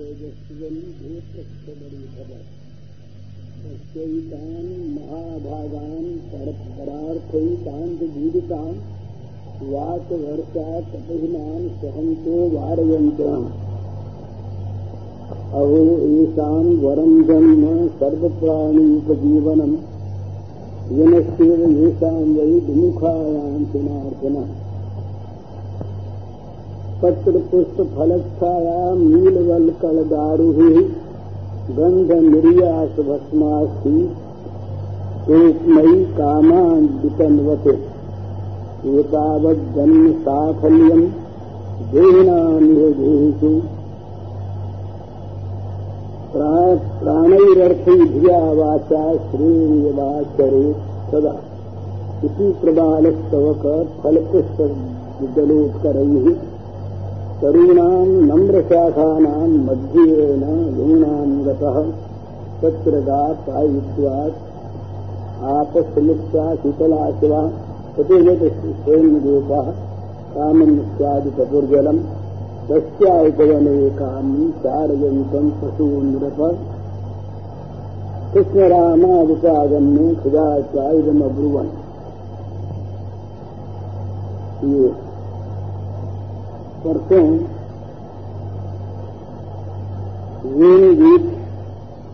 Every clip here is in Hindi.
तेजस्वी भूतस्थ बड़ी खबर तस्यैतान् महाभागान् परार्थैतान्त जीवितान् वातवर्षा तपहिनान् सहन्तो वारयन्त्रान् अहो येषाम् वरम् जन्म सर्वप्राणीपजीवनम् यनस्येव येषाम् वै विमुखायाम् जनार्दनः पत्र पुष्प फलच्छाया नीलवल दारुहि गंध निर्यास भस्मास्थि रूपमयी कामान वितन्वते एतावज्जन्म साफल्यम देहिनानिहेषु प्राणैरर्थी धिया वाचा श्रेयवाचरे सदा। इसी प्रबालस्तवक फलपुष्प जलोत्करैः तरूणाम् नम्रशाखानाम् मध्येन लूणाम् गतः तत्र गापायित्वात् आपस्समुक्ता शीतला शिवा तथैव स्वयंगोपः कामम् स्यादितपुर्जलम् तस्या उपवने कामम् चारयन्तम् पशून्नृप। कृष्णरामावुपागम्य खुदा चायुधमब्रुवन् ये परसों वेण गीत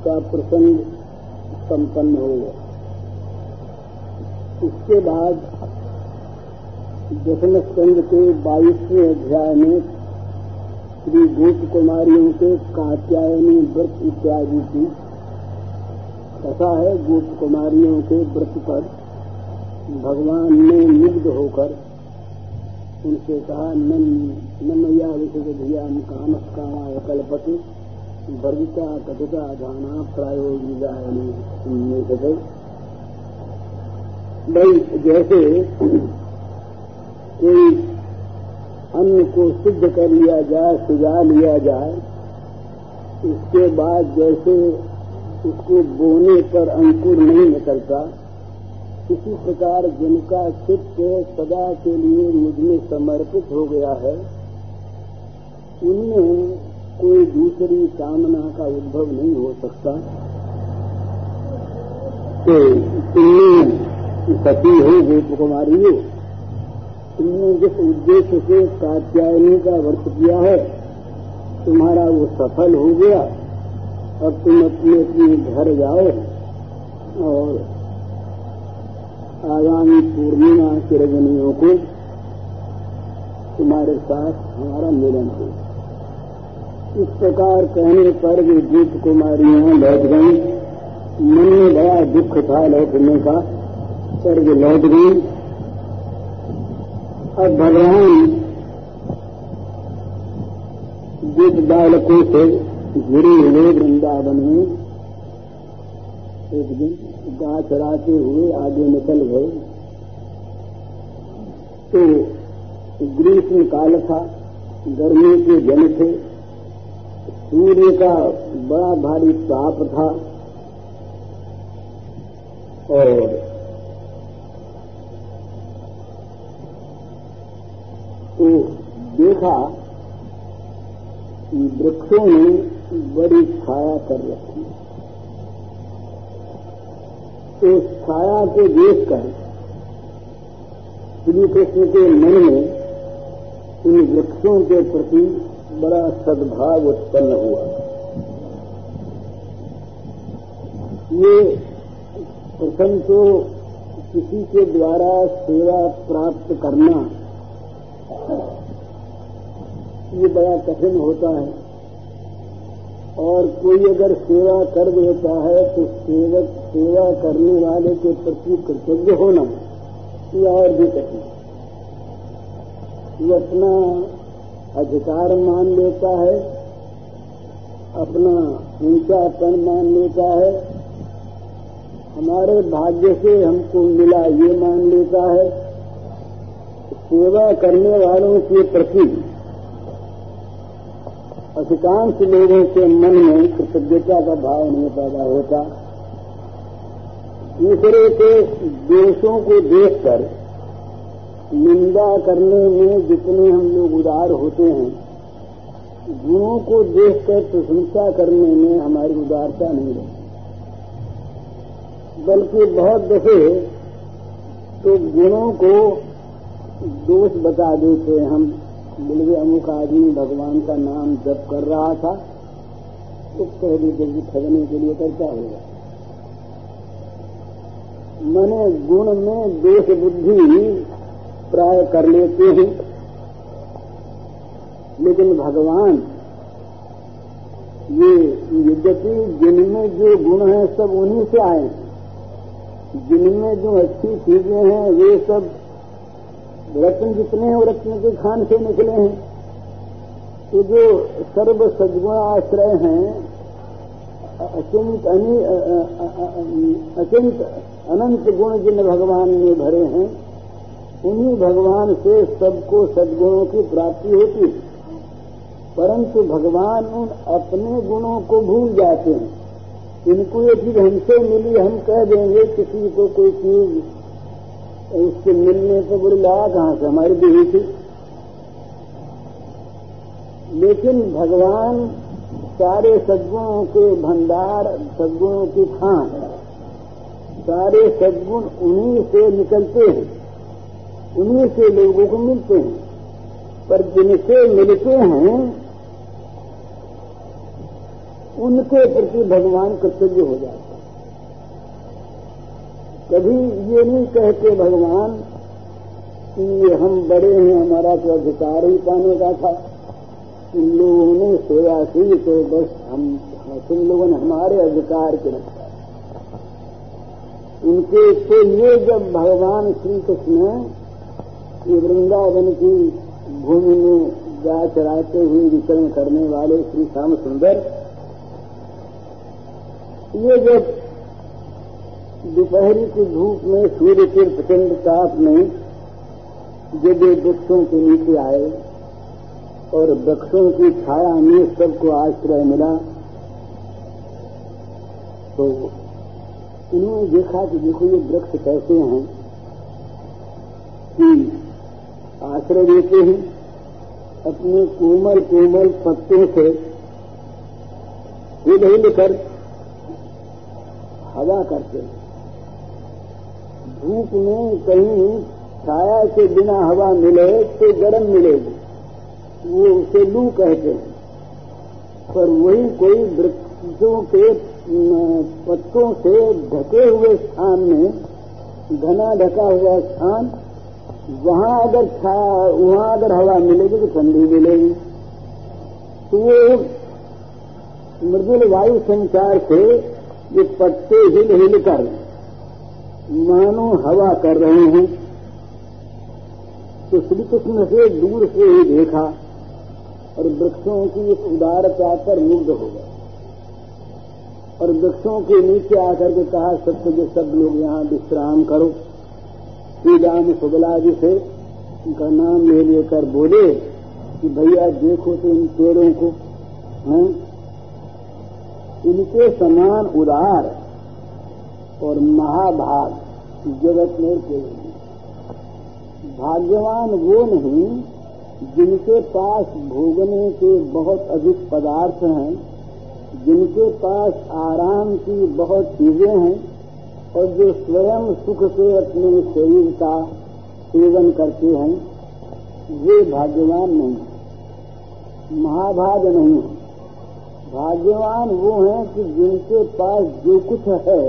का प्रसंग संपन्न हो गया उसके बाद दशम स्कंद के बाईसवें अध्याय में श्री गोप कुमारियों के कात्यायनी व्रत इत्यादि की कथा है। गोप कुमारियों के व्रत पर भगवान ने मुग्ध होकर उनसे कहा न मैया कामस कामाय कल्पति वर्गिता कथिता प्रायोगिकायने सुनने सके भाई, जैसे कोई अन्न को सिद्ध कर लिया जाए सुझा लिया जाए, उसके बाद जैसे उसको बोने पर अंकुर नहीं निकलता किसी प्रकार जिनका चित्त सदा के लिए मुझमें समर्पित हो गया है, उनमें कोई दूसरी कामना का उद्भव नहीं हो सकता। तो तुमने सती हो गोप कुमारी हो तुमने जिस उद्देश्य से कात्यायनी का वर्ष किया है, तुम्हारा वो सफल हो गया, अब तुम अपने अपने घर जाओ और आगामी पूर्णिमा की रजनियों को तुम्हारे साथ हमारा मिलन हो। इस प्रकार कहने पर वे गीत कुमारियाँ लौट गई। मन में बड़ा दुख था लौटने का। पर वे लौट गई। अब भगवान गीत बालकों से घिरे हुए वृंदावन में एक दिन गाय चराते हुए आगे निकल गए तो ग्रीष्म काल था, गर्मी के जन थे। सूर्य का बड़ा भारी ताप था। और तो देखा वृक्षों ने बड़ी छाया कर रखी। तो छाया को देखकर श्री कृष्ण के मन में इन वृक्षों के प्रति बड़ा सद्भाव उत्पन्न हुआ। ये प्रथम तो किसी के द्वारा सेवा प्राप्त करना, ये बड़ा कठिन होता है। और कोई अगर सेवा कर देता है तो सेवक सेवा करने वाले के प्रति कृतज्ञ होना, ये और भी कठिन ये अपना अधिकार मान लेता है, अपना ऊंचापन मान लेता है, हमारे भाग्य से हमको मिला ये मान लेता है, सेवा करने वालों के प्रति अधिकांश लोगों के मन में कृतज्ञता का भाव नहीं पैदा होता। दूसरे के देशों को देखकर निंदा करने में जितने हम लोग उदार होते हैं, गुणों को देखकर प्रशंसा करने में हमारी उदारता नहीं रहती। बल्कि बहुत दफे तो गुणों को दोष बता देते हम। बोले अमुक आदमी भगवान का नाम जप कर रहा था तो देते कि ठगने के लिए करता होगा मैंने गुण में देश बुद्धि प्राय कर लेते हैं, लेकिन भगवान, ये यद्यपि जिनमें जो गुण है सब उन्हीं से आए जिनमें जो अच्छी चीज़ें हैं, वे सब रत्न जितने हैं रत्न के खान से निकले हैं तो जो सर्व सदगुण आश्रय हैं, अचिंत अचिंत अनंत गुण जिन भगवान में भरे हैं, उन्हीं भगवान से सबको सदगुणों की प्राप्ति होती है। परंतु भगवान उन अपने गुणों को भूल जाते हैं। इनको ये चीज़ हमसे मिली, हम कह देंगे, किसी को कोई चीज़ उसके मिलने से बुरी लगा कहाँ से, हमारी हुई थी। लेकिन भगवान सारे सद्गुणों के भंडार, सद्गुणों की खान, सारे सद्गुण उन्हीं से निकलते हैं, उन्हीं से लोगों को मिलते हैं। पर जिनसे मिलते हैं, उनके प्रति भगवान कर्तव्य हो जाते कभी ये नहीं कहते भगवान कि हम बड़े हैं, हमारा तो अधिकार ही पाने का था। इन लोगों ने सोया थी तो बस हम, तुम लोगों ने हमारे अधिकार के रखा। उनके तो ये जब भगवान श्री कृष्ण ये वृंदावन की भूमि में जा चराते हुए विचरण करने वाले श्री श्याम सुंदर, ये जब दोपहरी की धूप में सूर्य के प्रचंड ताप में जब ये वृक्षों के नीचे आए और वृक्षों की छाया में सबको आश्रय मिला। तो उन्होंने देखा कि देखो ये वृक्ष कैसे हैं कि आश्रय देते हैं, अपने कोमल कोमल पत्तों से हिल हिल कर हवा करते हैं। धूप में कहीं छाया के बिना हवा मिले तो गर्म मिलेगी। वो उसे लू कहते हैं। पर वही कोई वृक्षों के पत्तों से ढके हुए स्थान में, घना ढका हुआ स्थान, वहाँ अगर वहाँ अगर हवा मिलेगी तो ठंडी मिलेगी। तो वो मृदुल वायु संचार से ये पत्ते हिल हिल कर मानो हवा कर रहे हैं तो श्री कृष्ण से दूर से ही देखा और वृक्षों की इस उदारता पर मुग्ध हो गया और वृक्षों के नीचे आकर के कहा, सत्य जो सब लोग यहाँ विश्राम करो। श्री राम सुबला जी से उनका नाम ले लेकर बोले कि, भैया, देखो तो इन पेड़ों को, हैं? इनके समान उदार और महाभाग जगत में कोई नहीं भाग्यवान वो नहीं जिनके पास भोगने के बहुत अधिक पदार्थ हैं, जिनके पास आराम की बहुत चीज़ें हैं और जो स्वयं सुख से अपने शरीर का सेवन करते हैं, वे भाग्यवान नहीं महाभाग नहीं है। भाग्यवान वो हैं कि जिनके पास जो कुछ है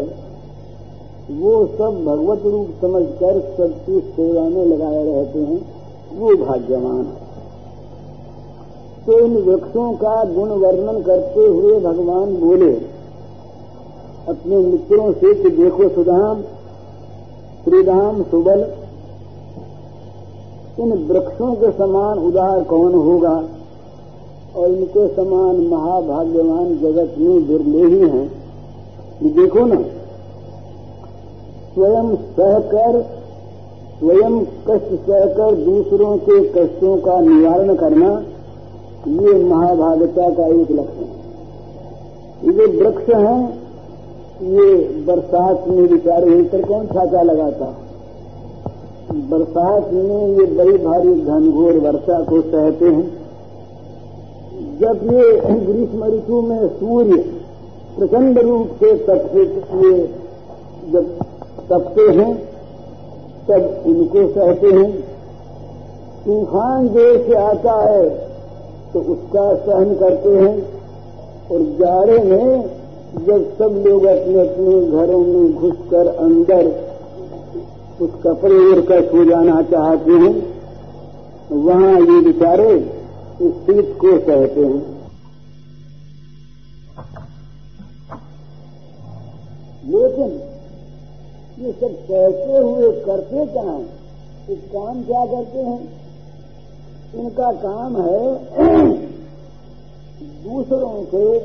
वो सब भगवत रूप समझकर सबकी सेवा में लगाए रहते हैं, वो भाग्यवान है। तो इन वृक्षों का गुण वर्णन करते हुए भगवान बोले, अपने मित्रों से कि देखो सुधाम श्रीधाम सुबल, इन वृक्षों के समान उदार कौन होगा? और इनके समान महाभाग्यवान जगत में बिरले ही। हैं देखो ना स्वयं सहकर, स्वयं कष्ट सहकर दूसरों के कष्टों का निवारण करना, ये महाभागता का एक लक्षण है। ये वृक्ष हैं, ये बरसात में बेचारे पर कौन छाता लगाता? बरसात में ये बड़ी भारी घनघोर वर्षा को सहते हैं। जब ये ग्रीष्म ऋतु में सूर्य प्रचंड रूप से तपते ये जब तपते हैं तब उनको सहते हैं। तूफ़ान देश से आता है तो उसका सहन करते हैं। और जाड़े में जब सब लोग अपने अपने घरों में घुसकर अंदर उस कपड़े ओढ़ कर सो जाना चाहते हैं, वहाँ ये बेचारे इस शीत को सहते हैं। लेकिन ये सब कहते हुए करते क्या हैं? इस काम क्या करते हैं? इनका काम है दूसरों के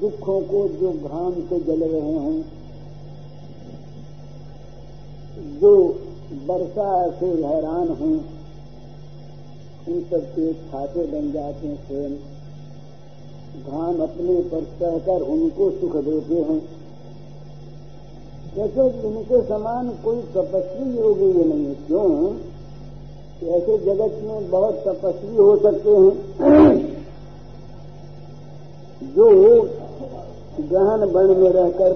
दुखों को जो घाम से जल रहे हैं, जो वर्षा से हैरान हैं, उन सबके छाते बन जाते हैं, स्वयं। घाम अपने पर सहकर उनको सुख देते हैं। जैसे इनके समान कोई तपस्वी योगी ये नहीं, क्यों? ऐसे जगत में बहुत तपस्वी हो सकते हैं। जो गहन वन में रहकर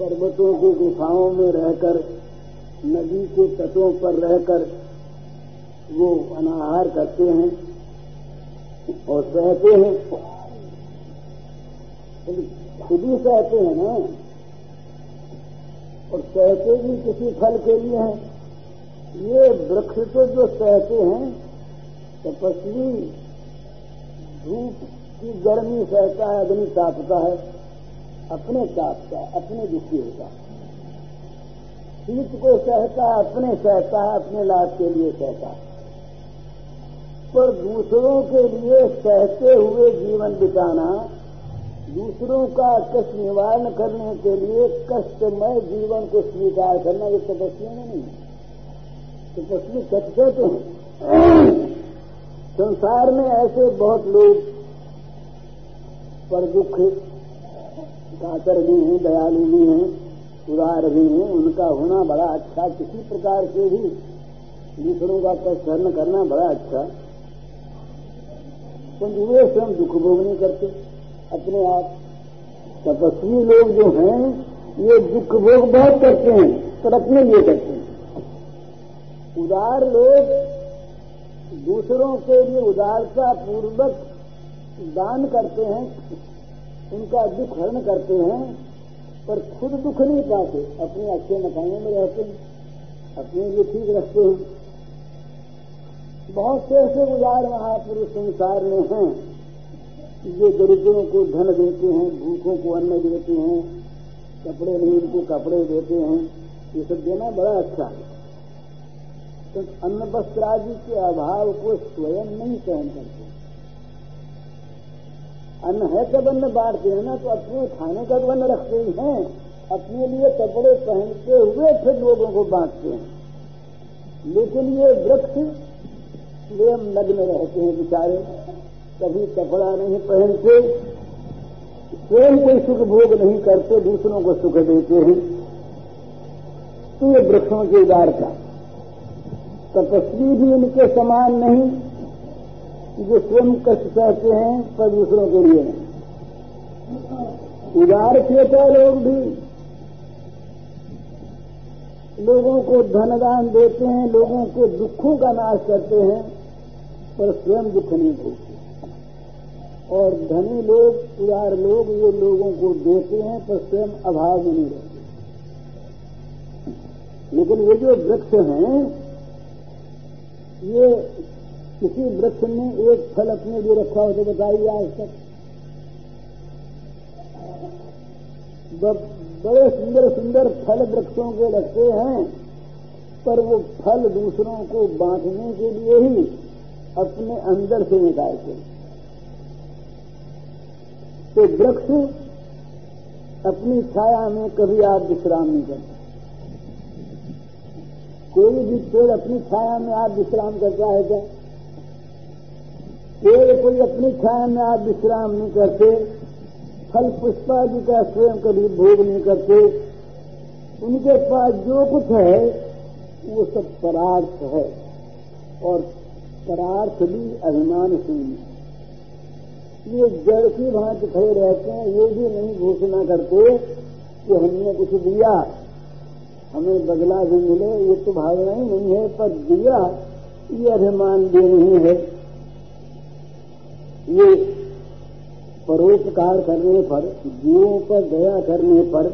पर्वतों की गुफाओं में रहकर, नदी के तटों पर रहकर वो अनाहार करते हैं और सहते हैं। खुद ही सहते हैं ना? और सहते भी किसी फल के लिए हैं। ये वृक्ष तो जो सहते हैं, तपस्वी धूप की गर्मी सहता है, अग्नि तापता है, अपने तापता अपने दुखी होता है। शीत को सहता है, अपने सहता है, अपने लाभ के लिए सहता है। पर दूसरों के लिए सहते हुए जीवन बिताना दूसरों का कष्ट निवारण करने के लिए कष्टमय जीवन को स्वीकार करना, ये तपस्या नहीं है। तो पत्नी सच कहते हैं। संसार में ऐसे बहुत लोग पर दुख कातर भी हैं, दयालु भी हैं, उदार भी हैं। उनका होना बड़ा अच्छा किसी प्रकार से भी दूसरों का कष्ट सहन करना बड़ा अच्छा। परंतु वे स्वयं दुख भोग नहीं करते अपने आप तपस्वी लोग जो हैं, ये दुख भोग बहुत करते हैं, पर अपने लिए करते हैं। उदार लोग दूसरों के लिए उदारता पूर्वक दान करते हैं, उनका दुख हरण करते हैं, पर खुद दुख नहीं पाते, अपने अच्छे मकानों में रहते हैं, अपने लिए ठीक रखते हैं। बहुत से ऐसे उदार महापुरुष संसार में हैं जो दरिद्रों को धन देते हैं, भूखों को अन्न देते हैं, कपड़े नहीं, उनको कपड़े देते हैं, ये सब देना बड़ा अच्छा है। तो अन्न वस्त्र आदि के अभाव को स्वयं नहीं सहन करते। अन्न है जब अन्न बांटते हैं ना तो अपने खाने का तो अन्न रखते ही हैं। अपने लिए कपड़े पहनते हुए फिर लोगों को बांटते हैं। लेकिन ये वृक्ष स्वयं लग्न रहते हैं बेचारे। कभी कपड़ा नहीं पहनते स्वयं कोई सुख भोग नहीं करते, दूसरों को सुख देते हैं। तो ये वृक्षों की उदारता तपस्वी भी इनके समान नहीं, जो स्वयं कष्ट सहते हैं पर दूसरों के लिए नहीं उदार चेता लोग भी। लोगों को धनदान देते हैं, लोगों को दुखों का नाश करते हैं, पर स्वयं दुख नहीं भोगते। और धनी लोग उदार लोग ये लोगों को देते हैं, पर स्वयं अभाव में नहीं रहते। लेकिन ये जो वृक्ष हैं, ये किसी वृक्ष ने एक फल अपने लिए रखा हो तो बताइए आज तक। बड़े सुंदर सुंदर फल वृक्षों के रखते हैं, पर वो फल दूसरों को बांटने के लिए ही अपने अंदर से निकालते हैं। तो वृक्ष अपनी छाया में कभी आप विश्राम नहीं करते। कोई भी पेड़ अपनी छाया में आप विश्राम करता है क्या? पेड़ कोई अपनी छाया में आप विश्राम नहीं करते, फल पुष्पा जी का स्वयं कभी भोग नहीं करते। उनके पास जो कुछ है, वो सब परार्थ है। और परार्थ भी अभिमान शून्य ये जड़ की भांति खड़े रहते हैं ये भी नहीं घोषणा करते कि हमने कुछ दिया। हमें बदला भी मिले, ये तो भावना ही नहीं है, पर दिया, ये अभिमान भी नहीं है। ये परोपकार करने पर, जीवों पर दया करने पर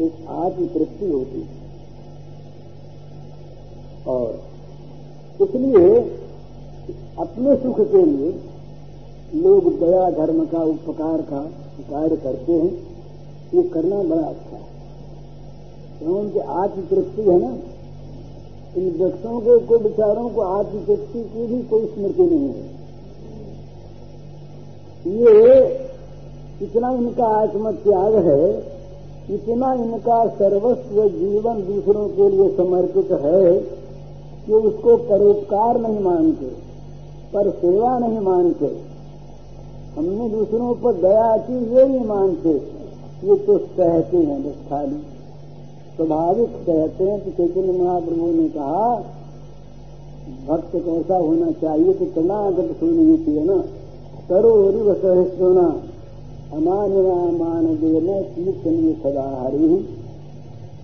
एक आत्मतृप्ति होती है। और इसलिए अपने सुख के लिए लोग दया, धर्म का उपकार का कार्य करते हैं ये करना बड़ा अच्छा है। क्योंकि आत्मतृप्ति है ना। इन वृक्षों के कोई विचारों को आत्मतृप्ति की भी कोई स्मृति नहीं है। ये इतना इनका आत्मत्याग है, इतना इनका सर्वस्व जीवन दूसरों के लिए समर्पित है, कि उसको परोपकार नहीं मानते, पर सेवा नहीं मानते। हमने दूसरों पर दया की ये नहीं मानते ये तो सहते हैं बस खाली। स्वाभाविक सहते हैं तो चैतन्य महाप्रभु ने कहा, भक्त कैसा होना चाहिए तो तनागत सुननी चाहिए ना। करो रिव सहिष्णुना अमान्य मान देने कीर्तनीय सदा हरी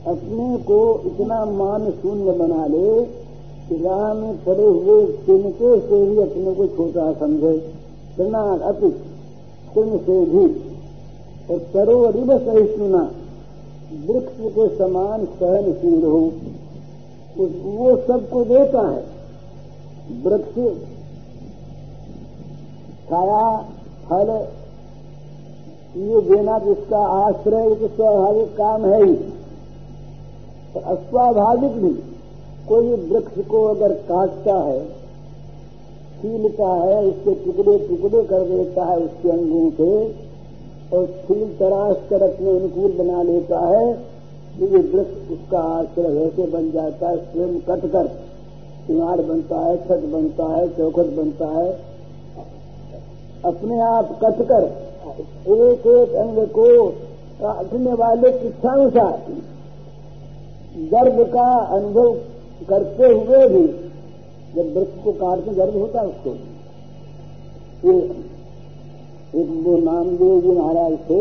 अपने को इतना मान शून्य बना ले कि राह में पड़े हुए तिनके से ही अपने को छोटा समझे। तनाग अति तिन से भी। और करो रिव सहिष्णुना वृक्ष के समान सहनशील हो। वो सबको देता है। वृक्ष छाया फल, ये देना जिसका आश्रय तो स्वाभाविक काम है ही। तो अस्वाभाविक भी कोई वृक्ष को अगर काटता है छीलता है उसके टुकड़े टुकड़े कर देता है उसके अंगों के और फूल तराश कर अपने अनुकूल बना लेता है। तो ये वृक्ष उसका आश्रय वैसे बन जाता है, स्वयं कट कर। किनार बनता है, छत बनता है, चौखट बनता है। अपने आप कट कर एक एक अंग को काटने वाले की इच्छानुसार गर्भ का अनुभव करते हुए भी जब वृक्ष को काटते गर्भ होता है उसको। ये एक वो नामदेव जी महाराज थे,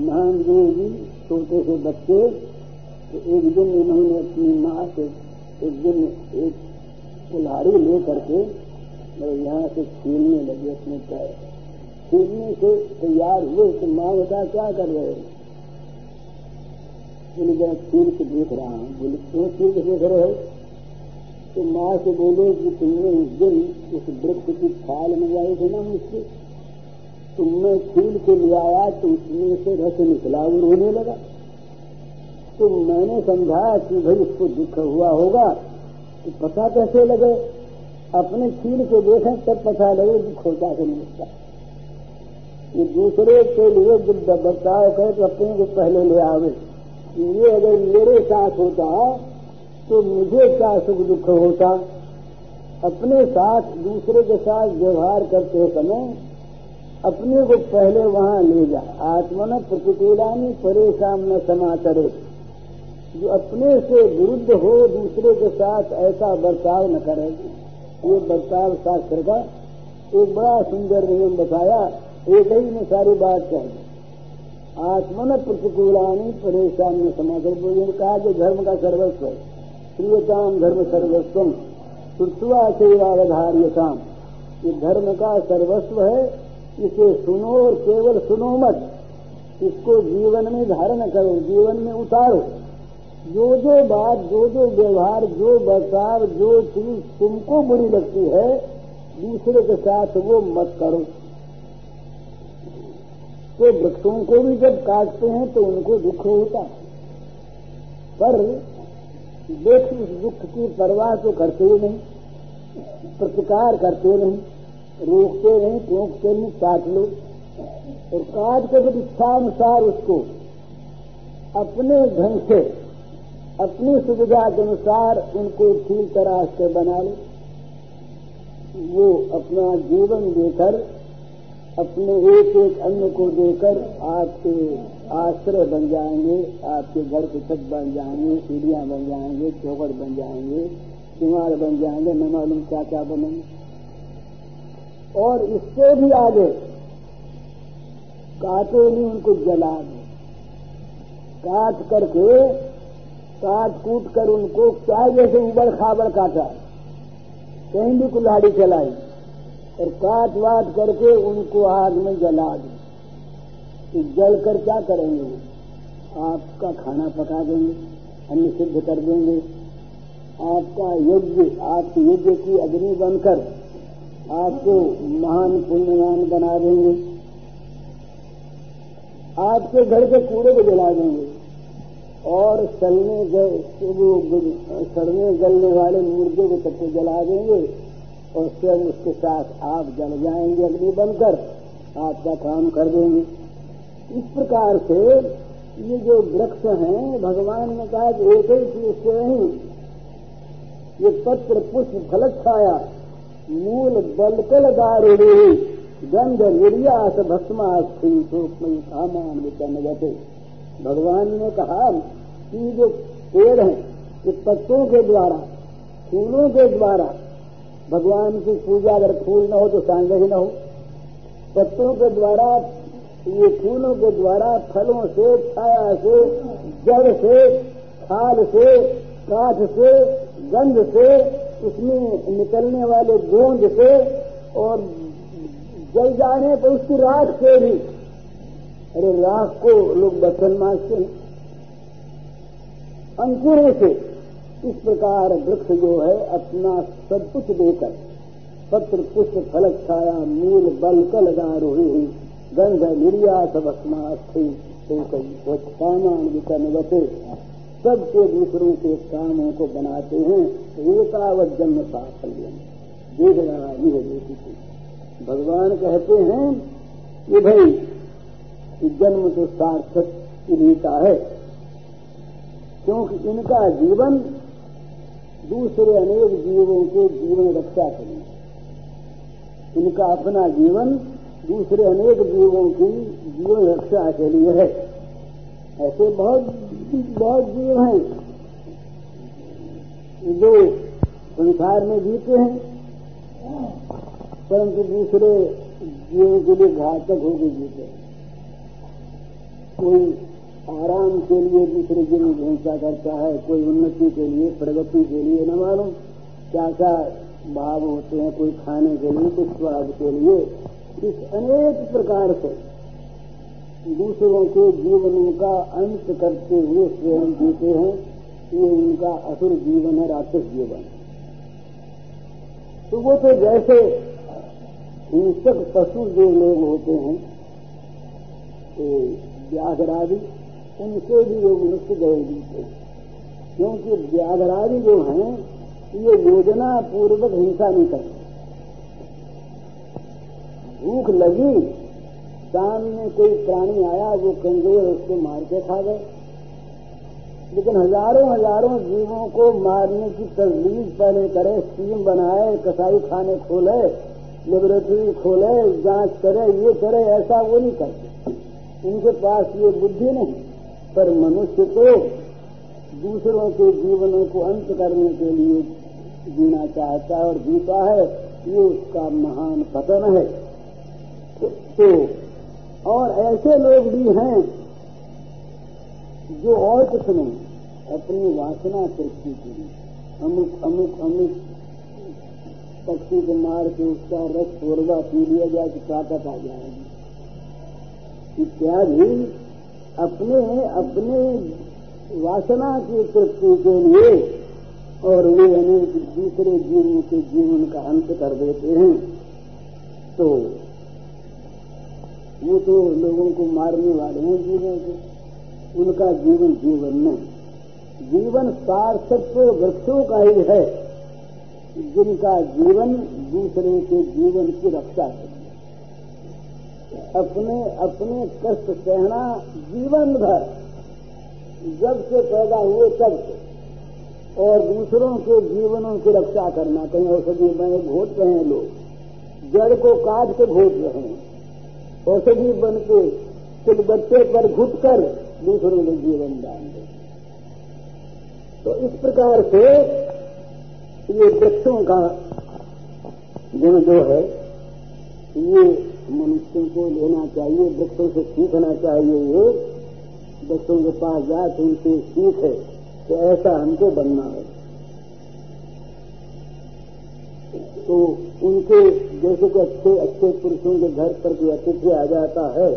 नामदेव जी छोटे से बच्चे तो एक दिन इन्होंने अपनी माँ से एक दिन एक कुल्हाड़ी ले करके यहाँ से छीलने लगे अपने पैर। छीलने से तैयार हुए तो माँ बता, क्या कर रहे हो? बोले जरा के देख रहा हूँ। बोले, क्यों छील के देख रहे हो? तो माँ से बोले कि तुमने उस दिन उस वृक्ष की छाल में आई थे ना मुझसे। तुमने छील के ले आया तो उसमें से रस निकला और रोने लगा। तो मैंने समझा कि भाई उसको दुख हुआ होगा तो पता कैसे लगे? अपने छील के देखें तब पता लगे कि खोटा से नहीं ये दूसरे के लिए जब बर्ताव करे तो अपने को पहले ले आवे ये अगर मेरे साथ होता तो मुझे क्या सुख दुख होता? अपने साथ दूसरे के साथ व्यवहार करते समय अपने को पहले वहाँ ले जा। आत्मा न प्रतिकूलानी परेशान न समातरे जो अपने से विरुद्ध हो, दूसरे के साथ ऐसा बर्ताव न करे। ये बर्ताव शास्त्र का एक बड़ा सुंदर नियम बताया, एक ही में सारी बात कह। दी आत्मन प्रतिकूलानी परेशान न समातर कहा जो धर्म का सर्वस्व है। श्रीयताम धर्म सर्वस्व श्रुत्वा सेवावधार्यताम ये धर्म का सर्वस्व है, इसे सुनो और केवल सुनो मत। इसको जीवन में धारण करो, जीवन में उतारो। जो जो बात, जो जो व्यवहार, जो बर्ताव जो चीज़ तुमको बुरी लगती है, दूसरे के साथ वो मत करो। तो वृक्षों को भी जब काटते हैं तो उनको दुख होता पर देख उस दुख की परवाह तो करते नहीं, प्रतिकार करते नहीं, रोकते नहीं, टोकते नहीं काट लो। और काट के फिर इच्छानुसार उसको अपने ढंग से, अपनी सुविधा के अनुसार उनको ठीक तरह से बना लो। वो अपना जीवन देकर, अपने एक एक अन्न को देकर आपके आश्रय बन जाएँगे, आपके घर के छत बन जाएँगे, सीढ़ियाँ बन जाएँगे चौकट बन जाएँगे किमार बन जाएँगे, न मालूम क्या क्या बनेंगे। और इससे भी आगे, काटे नहीं उनको जला दे। काट करके, काट कूट कर उनको क्या जैसे उबड़ खाबड़ काटा, कहीं भी कुल्हाड़ी चलाई। और काट वाट करके उनको आग में जला दी। तो जल कर क्या करेंगे? आपका खाना पका देंगे, अन्न सिद्ध कर देंगे। आपका यज्ञ, आपके यज्ञ की अग्नि बनकर आपको महान पुण्यवान बना देंगे। आपके घर के कूड़े को जला देंगे। और सलने सड़ने गलने वाले मुर्गे को सबको जला देंगे। और स्वयं उसके साथ आप जल जाएँगे अग्नि बनकर, आपका काम कर देंगे। इस प्रकार से ये जो वृक्ष हैं, भगवान ने कहा कि एक ही चीज़ से नहीं, ये पत्र पुष्प फलक छाया मूल बलकल दारूढ़ी गंध निर्यास भस्मास्थी सूक्ष्म कामान विचन गते भगवान ने कहा कि जो पेड़ हैं, ये पत्तों के द्वारा, फूलों के द्वारा, भगवान की पूजा अगर फूल न हो तो सांग ही न हो। पत्तों के द्वारा ये फूलों के द्वारा फलों से, छाया से, जड़ से, खाल से, काठ से, गंध से, उसमें निकलने वाले गोंद से और जल जाने पर उसकी राख से भी। अरे राख को लोग बचन मांगते हैं। अंकुरों से इस प्रकार वृक्ष जो है अपना सब कुछ देकर, पत्र, पुष्प, फलक, छाया, मूल, बल कल रोही हुई गंध निर्यात भस्मास्थी तो विकन बचे सबसे दूसरों के कामों को बनाते हैं एकावत जन्म साफल्य देख रहा यह देखी भगवान कहते हैं कि भाई जन्म तो सार्थक इन्हीं का है, क्योंकि इनका जीवन दूसरे अनेक जीवों के जीवन रक्षा करें इनका अपना जीवन दूसरे अनेक जीवों की जीवन रक्षा के लिए है। ऐसे बहुत बहुत जीव हैं जो संसार में जीते हैं, परंतु दूसरे जीवों के लिए घातक होकर जीते हैं। कोई आराम के लिए दूसरे जीव में हिंसा करता है, कोई उन्नति के लिए, प्रगति के लिए, न मालूम क्या क्या भाव होते हैं, कोई खाने के लिए, कुछ स्वाद के लिए। इस अनेक प्रकार से दूसरों के जीवनों का अंत करते हुए स्वयं जीते हैं ये उनका असुर जीवन है, राक्षस जीवन तो वो तो जैसे हिंसक पशु जो लोग होते हैं तो व्याघरादि, उनसे भी वो मनुष्य गए जीते क्योंकि व्याघरादि जो हैं, ये योजना पूर्वक हिंसा नहीं करते। भूख लगी, सामने कोई प्राणी आया, वो कमज़ोर उसको मार के खा गए। लेकिन हज़ारों हज़ारों जीवों को मारने की तजवीज पहले करे स्कीम बनाए, कसाई खाने खोले, लेबोरेटरी खोले, जाँच करे, ये करे, ऐसा वो नहीं करते। उनके पास ये बुद्धि नहीं, पर मनुष्य को, दूसरों के जीवनों को अंत करने के लिए जीना चाहता है और जीता है, ये उसका महान पतन है। तो और ऐसे लोग भी हैं जो और कुछ नहीं, अपनी वासना तृप्ति के। लिए अमुक अमुक अमुक पक्षी को मार के उसका रस छोड़वा पी लिया जाए कि ताकत आ जाएगी। इत्यादि अपने अपने वासना की तृप्ति के लिए और वे अनेक दूसरे जीवन के जीवन का अंत कर देते हैं। तो वो तो लोगों को मारने वाले हैं जीवों को। उनका जीवन जीवन नहीं जीवन सार्थक वृक्षों का ही है। जिनका जीवन दूसरे के जीवन की रक्षा है अपने अपने कष्ट सहना जीवन भर। जब से पैदा हुए तब से। और दूसरों के जीवनों की रक्षा करना कहीं औषधि में घोट रहे हैं लोग। जड़ को काट के घोट रहे हैं। औषधि बन के कुछ बच्चे पर घुट कर दूसरों को जीवन दान दे। तो इस प्रकार से ये वृक्षों का गुण जो है, ये मनुष्यों को लेना चाहिए, वृक्षों से सीखना चाहिए। ये बच्चों के पास तो उनसे सीखे कि ऐसा हमको बनना है। तो उनके जैसे कि अच्छे अच्छे पुरुषों के घर पर कोई अतिथि आ जाता है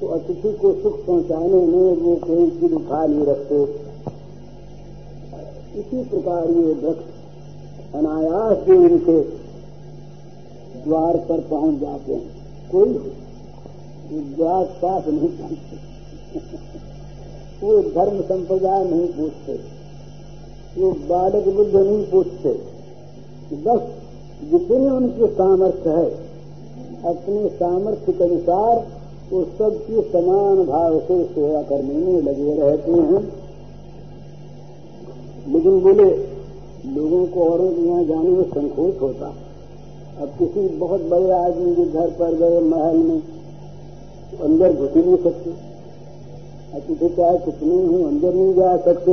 तो अतिथि को सुख पहुँचाने में वो कोई चीज़ उठा नहीं रखते। इसी प्रकार ये वृक्ष अनायास भी उनके द्वार पर पहुँच जाते हैं। कोई द्वार पास नहीं पहुँचते वो धर्म संप्रदाय नहीं पूछते। वो बालक बुद्ध नहीं पूछते। बस जितने उनके सामर्थ्य है, अपने सामर्थ्य के अनुसार वो सबकी समान भाव से सेवा करने में लगे रहते हैं। लेकिन बोले, लोगों को औरों के यहाँ जाने में संकोच होता। अब किसी बहुत बड़े आदमी के घर पर गए महल में, अंदर घुस नहीं सकते। अतिथि चाहे कुछ नहीं हूँ, अंदर नहीं जा सकते।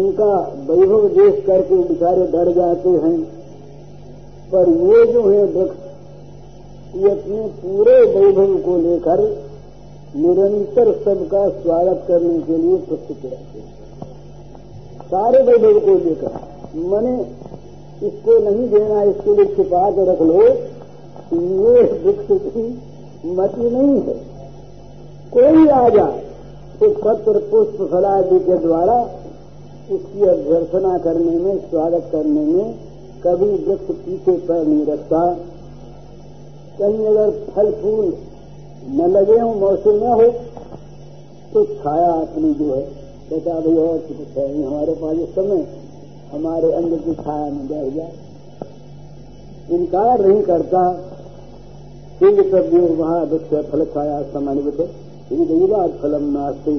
उनका वैभव देख करके बेचारे डर जाते हैं। पर ये जो है वृक्ष ये अपने पूरे वैभव को लेकर निरंतर सबका स्वागत करने के लिए प्रस्तुत रहते हैं। सारे वैभव को लेकर, मैंने इसको नहीं देना, इसके लिए छिपा के रख लो, ये वृक्ष की मति नहीं है। कोई आ जाए तो पत्र पुष्प फलादि के द्वारा उसकी अभ्यर्थना करने में, स्वागत करने में कभी वृक्ष पीछे पैर नहीं रखता। कहीं अगर फल फूल न लगे हो, मौसम न हो तो छाया अपनी जो है, कहता भाई और कुछ है नहीं हमारे पास इस समय हमारे अंदर की छाया में बैठ जाए इनकार नहीं करता। सिंह सब वहाँ वृक्ष फल छाया, सामान्य बचे दैवाद फलम नास्ती।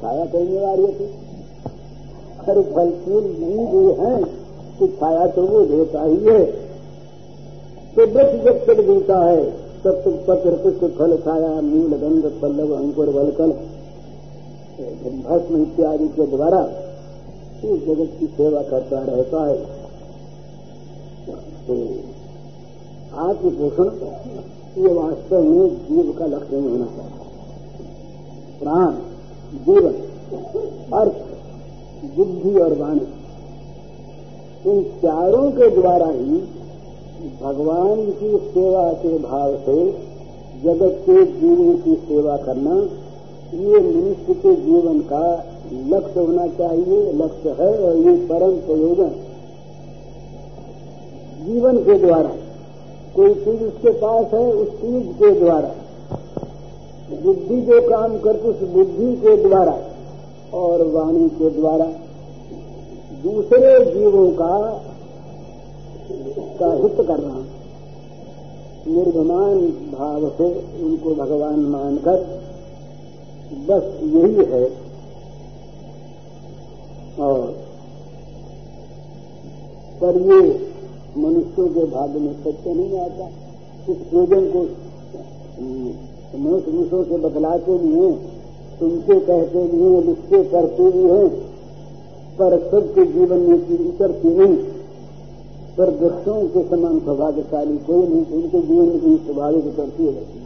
छाया करने वाली थी अरे फल फूल नहीं भी हैं छाया तो वो देता ही है। तो वृक्ष जब चल देता है, तब तक पत्र पुष्प फल छाया नील गंध, पल्लव, अंकुर बलकल भस्म इत्यादि के द्वारा इस जगत की सेवा करता रहता है। तो आत्म पोषण ये वास्तव में जीव का लक्षण होना चाहिए। प्राण, जीवन, अर्थ, बुद्धि और वाणी। इन चारों के द्वारा ही भगवान की सेवा के भाव से जगत के जीवों की सेवा करना, ये मनुष्य के जीवन का लक्ष्य होना चाहिए। लक्ष्य है और ये परम प्रयोजन जीवन के द्वारा, कोई चीज़ उसके पास है, उस चीज़ के द्वारा। बुद्धि जो काम करते उस बुद्धि के द्वारा और वाणी के द्वारा। दूसरे जीवों का का हित करना। निर्भमान भाव से उनको भगवान मानकर बस यही है। और पर ये मनुष्यों के भाग्य में सत्य नहीं आता। इस पूजन को मनुष्य मनुष्यों से बतलाते भी हैं सुनते कहते भी हैं लिखते करते भी हैं पर सबके जीवन में की उतरती नहीं। पर वृक्षों के समान सौभाग्यशाली कोई नहीं उनके जीवन में कोई स्वाभाविक करती रहती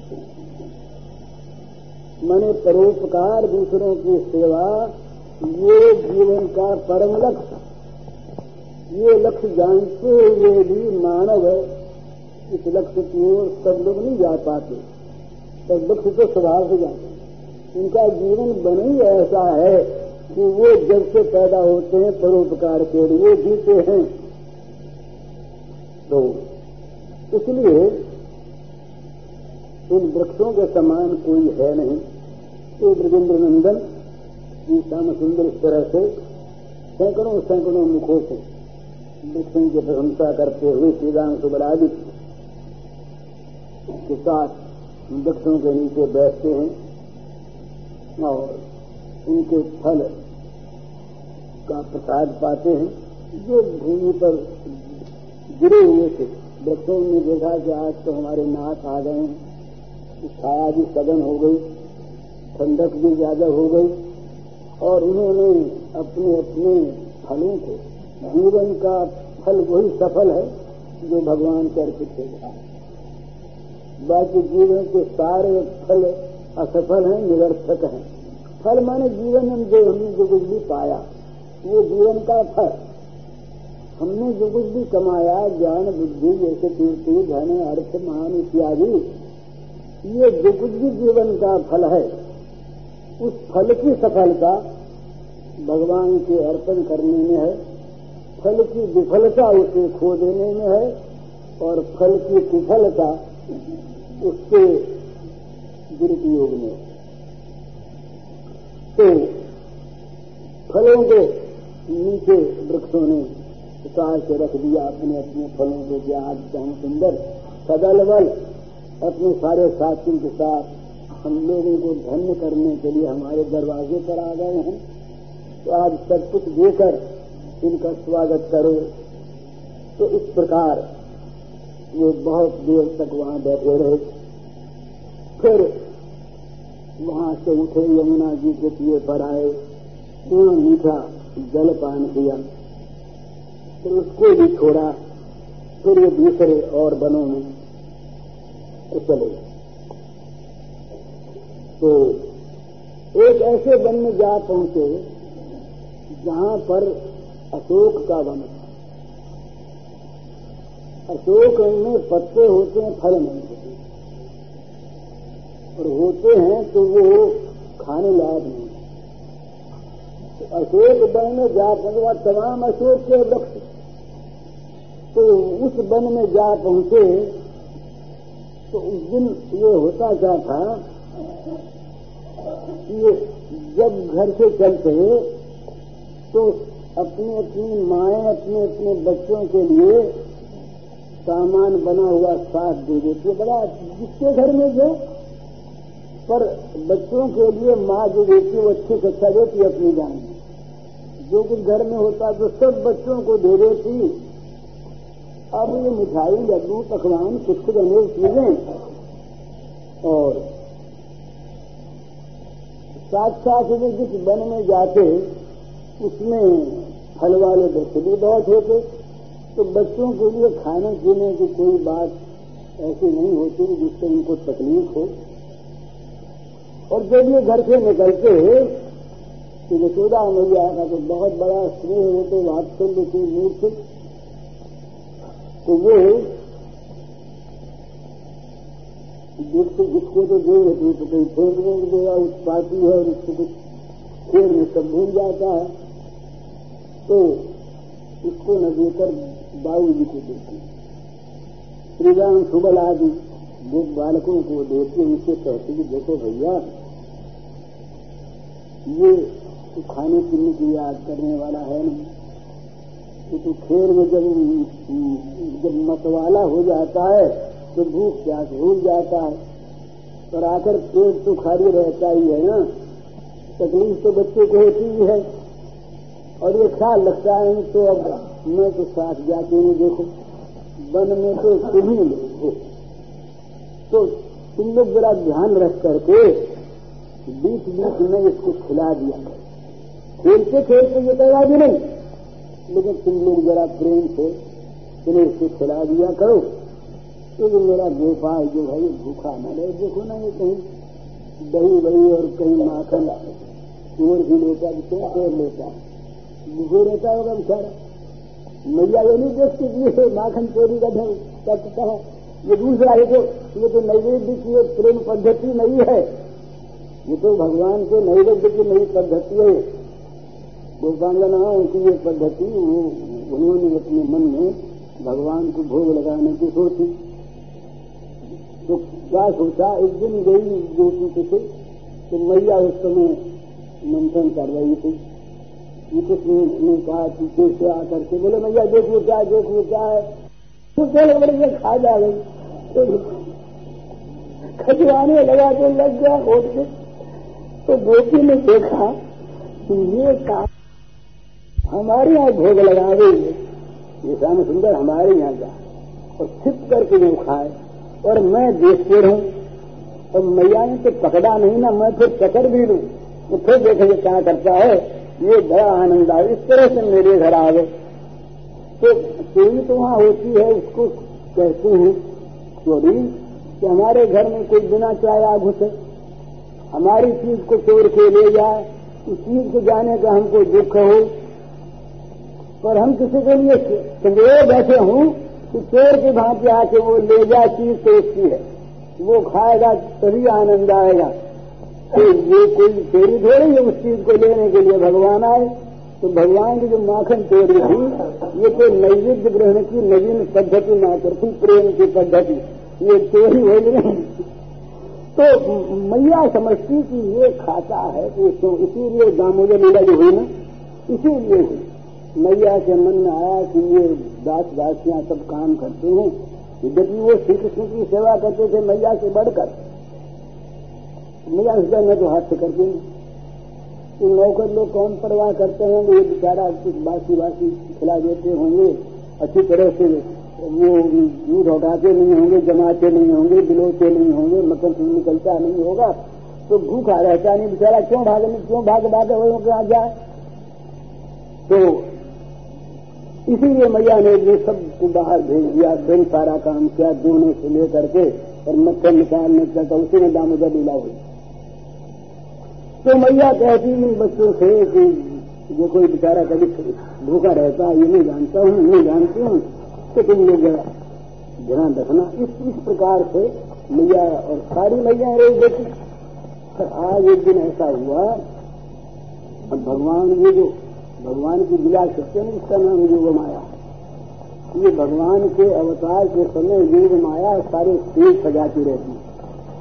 मैंने परोपकार दूसरों की सेवा, ये जीवन का परम लक्ष्य। ये लक्ष्य जानते हुए भी मानव है। इस लक्ष्य की ओर सब लोग नहीं जा पाते। पर लक्ष्य तो स्वभाव से जाते उनका जीवन बन ही ऐसा है। कि वो जब से पैदा होते हैं, परोपकार के लिए जीते हैं। तो इसलिए इन वृक्षों के समान कोई है नहीं। तो ब्रजेंद्र नंदन जी श्याम सुंदर इस तरह से सैकड़ों सैकड़ों मुखों से वृक्षों की प्रशंसा करते हुए श्रीराम सुबलादित्य के साथ वृक्षों के नीचे बैठते हैं और उनके फल का प्रसाद पाते हैं, जो भूमि पर गिरे हुए थे। बच्चों ने देखा कि आज तो हमारे नाथ आ गए हैं। छाया भी सघन हो गई, ठंडक भी ज़्यादा हो गई, और उन्होंने अपने अपने फलों को जीवन का फल वही सफल है जो भगवान के अर्पित हो गया बाकी जीवन के सारे फल असफल हैं, निरर्थक हैं। फल माने जीवन में जो हमने जो कुछ भी पाया वो जीवन का फल हमने जो कुछ भी कमाया, ज्ञान, बुद्धि, जैसे कीर्ति, धन, अर्थ, मान, इत्यादि, ये जो कुछ भी जीवन का फल है, उस फल की सफलता भगवान के अर्पण करने में है, फल की विफलता उसे खो देने में है, और फल की कुफलता उसके दुरुपयोग में तो फलों के नीचे वृक्षों ने उतार के रख दिया, अपने अपने फलों को जहाँ चाहे सुंदर सदल बल अपने सारे साथियों के साथ हम लोगों को धन्य करने के लिए हमारे दरवाजे पर आ गए हैं। तो आज सब कुछ देकर इनका स्वागत करो। तो इस प्रकार वो बहुत देर तक वहाँ बैठे रहे। फिर वहाँ से उठे, यमुना जी के पिए पर आए। मीठा जल पान किया। फिर उसको भी छोड़ा, फिर ये दूसरे और बनों में चले तो एक ऐसे वन में जा पहुँचे जहाँ पर अशोक का वन था। अशोक में पत्ते होते हैं, फल नहीं होते। और होते हैं तो वो खाने लायक नहीं। तो अशोक वन में जा पहुँचे तमाम अशोक के वृक्ष तो उस वन में जा पहुँचे तो उस दिन ये होता क्या था कि जब घर से चलते तो अपनी अपनी माए, अपने अपने बच्चों के लिए सामान बना हुआ साथ दे देती है। बड़ा जिसके घर में जो, पर बच्चों के लिए माँ जो देती है, वो अच्छी से अच्छा देती अपनी जान। जो कुछ घर में होता तो सब बच्चों को दे देती। अब ये मिठाई, लड्डू, पकवान कुछ अनेक चीज़ें और साथ साथ में जिस वन में जाते, उसमें फल वाले बच्चे भी बहुत होते। तो बच्चों के लिए खाने पीने की कोई बात ऐसी नहीं होती जिससे उनको तकलीफ़ हो। और जब ये घर से निकलते तो यशोदा मैया का तो बहुत बड़ा स्नेह होते वात्सल्य की मूर्ति तो वो जिसको जिसको तो जो है तो कोई फेंकने को देगा, उस पाती है, और उसको कुछ खेल में सब भूल जाता है। तो उसको न देकर बाबू जी को देती श्रीराम सुबल आदि वो बालकों को देती उनसे कहती कि देखो भैया, ये तो खाने पीने की याद करने वाला है नहीं। तो, तो खेल में जब जब मतवाला हो जाता है तो भूख प्यास भूल जाता है। पर आकर पेट तो खाली रहता ही है ना। तकलीफ़ तो बच्चे को होती ही है। और ये ख्याल लगता है तो अब मैं तो साथ जाके नहीं देखो। वन में तो तुम ही लोग हो। तो तुम लोग जरा ध्यान रख करके बीच बीच में इसको खिला दिया। खेलते खेलते ये कहवा भी नहीं। लेकिन तुम लोग जरा प्रेम से तुम्हें इसको खिला दिया करो। जो मेरा गोपाल जो भाई भूखा न रहे देखो ना ये कहीं दही वही और कहीं माखन। चोर भी लेता है क्यों चोर लेता है भूखे रहता होगा बेचारा। मैया ये नहीं देखती कि ये माखन चोरी का ढंग करता है। ये दूसरा है जो, ये तो नैवेद्य की एक प्रेम पद्धति नहीं है। ये तो भगवान के नैवेद्य की नई पद्धति है। गोपांगनाओं की ये पद्धति उन्होंने अपने मन में भगवान को भोग लगाने की सोची तो क्या सोचा? एक दिन गई बेटी के थे तो मैया उस समय मंथन कर रही थी। ये ने कहा कि कैसे आकर के बोले, मैया, देखो क्या देखो क्या है। तो चलो, बड़े खा जा गई तो खजवाने लगा के लग गया होट के तो बेटी ने देखा कि ये काम हमारे यहाँ भोग लगा गई ये श्याम सुंदर हमारे यहाँ जा। और छिप करके वो खाए। और मैं देखते रहूँ। और मैया ने तो पकड़ा नहीं ना, मैं फिर पकड़ भी लू। तो फिर देखेंगे क्या करता है। ये बड़ा आनंद आए। इस तरह से मेरे घर आ गए तो चोरी तो वहाँ होती है, उसको कहती हूँ, चोरी, कि हमारे घर में कोई बिना चाहे आ घुसे। हमारी चीज़ को चोर के ले जाए। उस चीज़ को जाने का हमको दुख हो। पर हम किसी के लिए संदेह बैठे हूँ कि चोर की भांति आके वो ले जा चीज़ तो उसकी है। वो खाएगा, तभी आनंद आएगा। तो ये कोई चोरी थोड़ी है उस चीज़ को लेने के लिए भगवान आए। तो भगवान की जो माखन चोरी थी ये तो नैवेद्य ग्रहण की नवीन पद्धति मात्र थी, प्रेम की पद्धति। ये चोरी हो नहीं तो मैया समझती कि ये खाता है तो इसीलिए दामोदर लीला जो हुई ना, इसीलिए हुई। मैया के मन में आया कि ये दास दासियाँ सब काम करते हैं यद्यपि वो श्री कृष्ण की सेवा करते थे मैया से बढ़कर मैया हृदय में तो हाथ से करते हैं तो नौकर लोग कौन परवाह करते हैं ये बेचारा कुछ बासी बासी खिला देते होंगे अच्छी तरह से वो दूध उठाते नहीं होंगे जमाते नहीं होंगे बिलोते नहीं होंगे मक्खन से निकलता नहीं होगा तो भूखा रहता नहीं बेचारा क्यों भागे क्यों भाग भागे वो कहा जाए तो इसीलिए मैया ने ये सबको बाहर भेज दिया दिन सारा काम किया धोने से लेकर के, और मक्खन निकालने तक तो उसी में दामोदर लीला हुई। तो मैया कहती, इन बच्चों से कि जो कोई बेचारा कभी भूखा रहता ये नहीं जानता हूँ, नहीं जानती हूँ तो तुम लोग ध्यान रखना। इस इस प्रकार से मैया और सारी मैया रही बेटी आज एक दिन ऐसा हुआ भगवान ये जो भगवान की लीला सत्य नहीं इसका नाम योग माया। ये भगवान के अवतार के समय योग माया सारे स्टेज सजाती रहती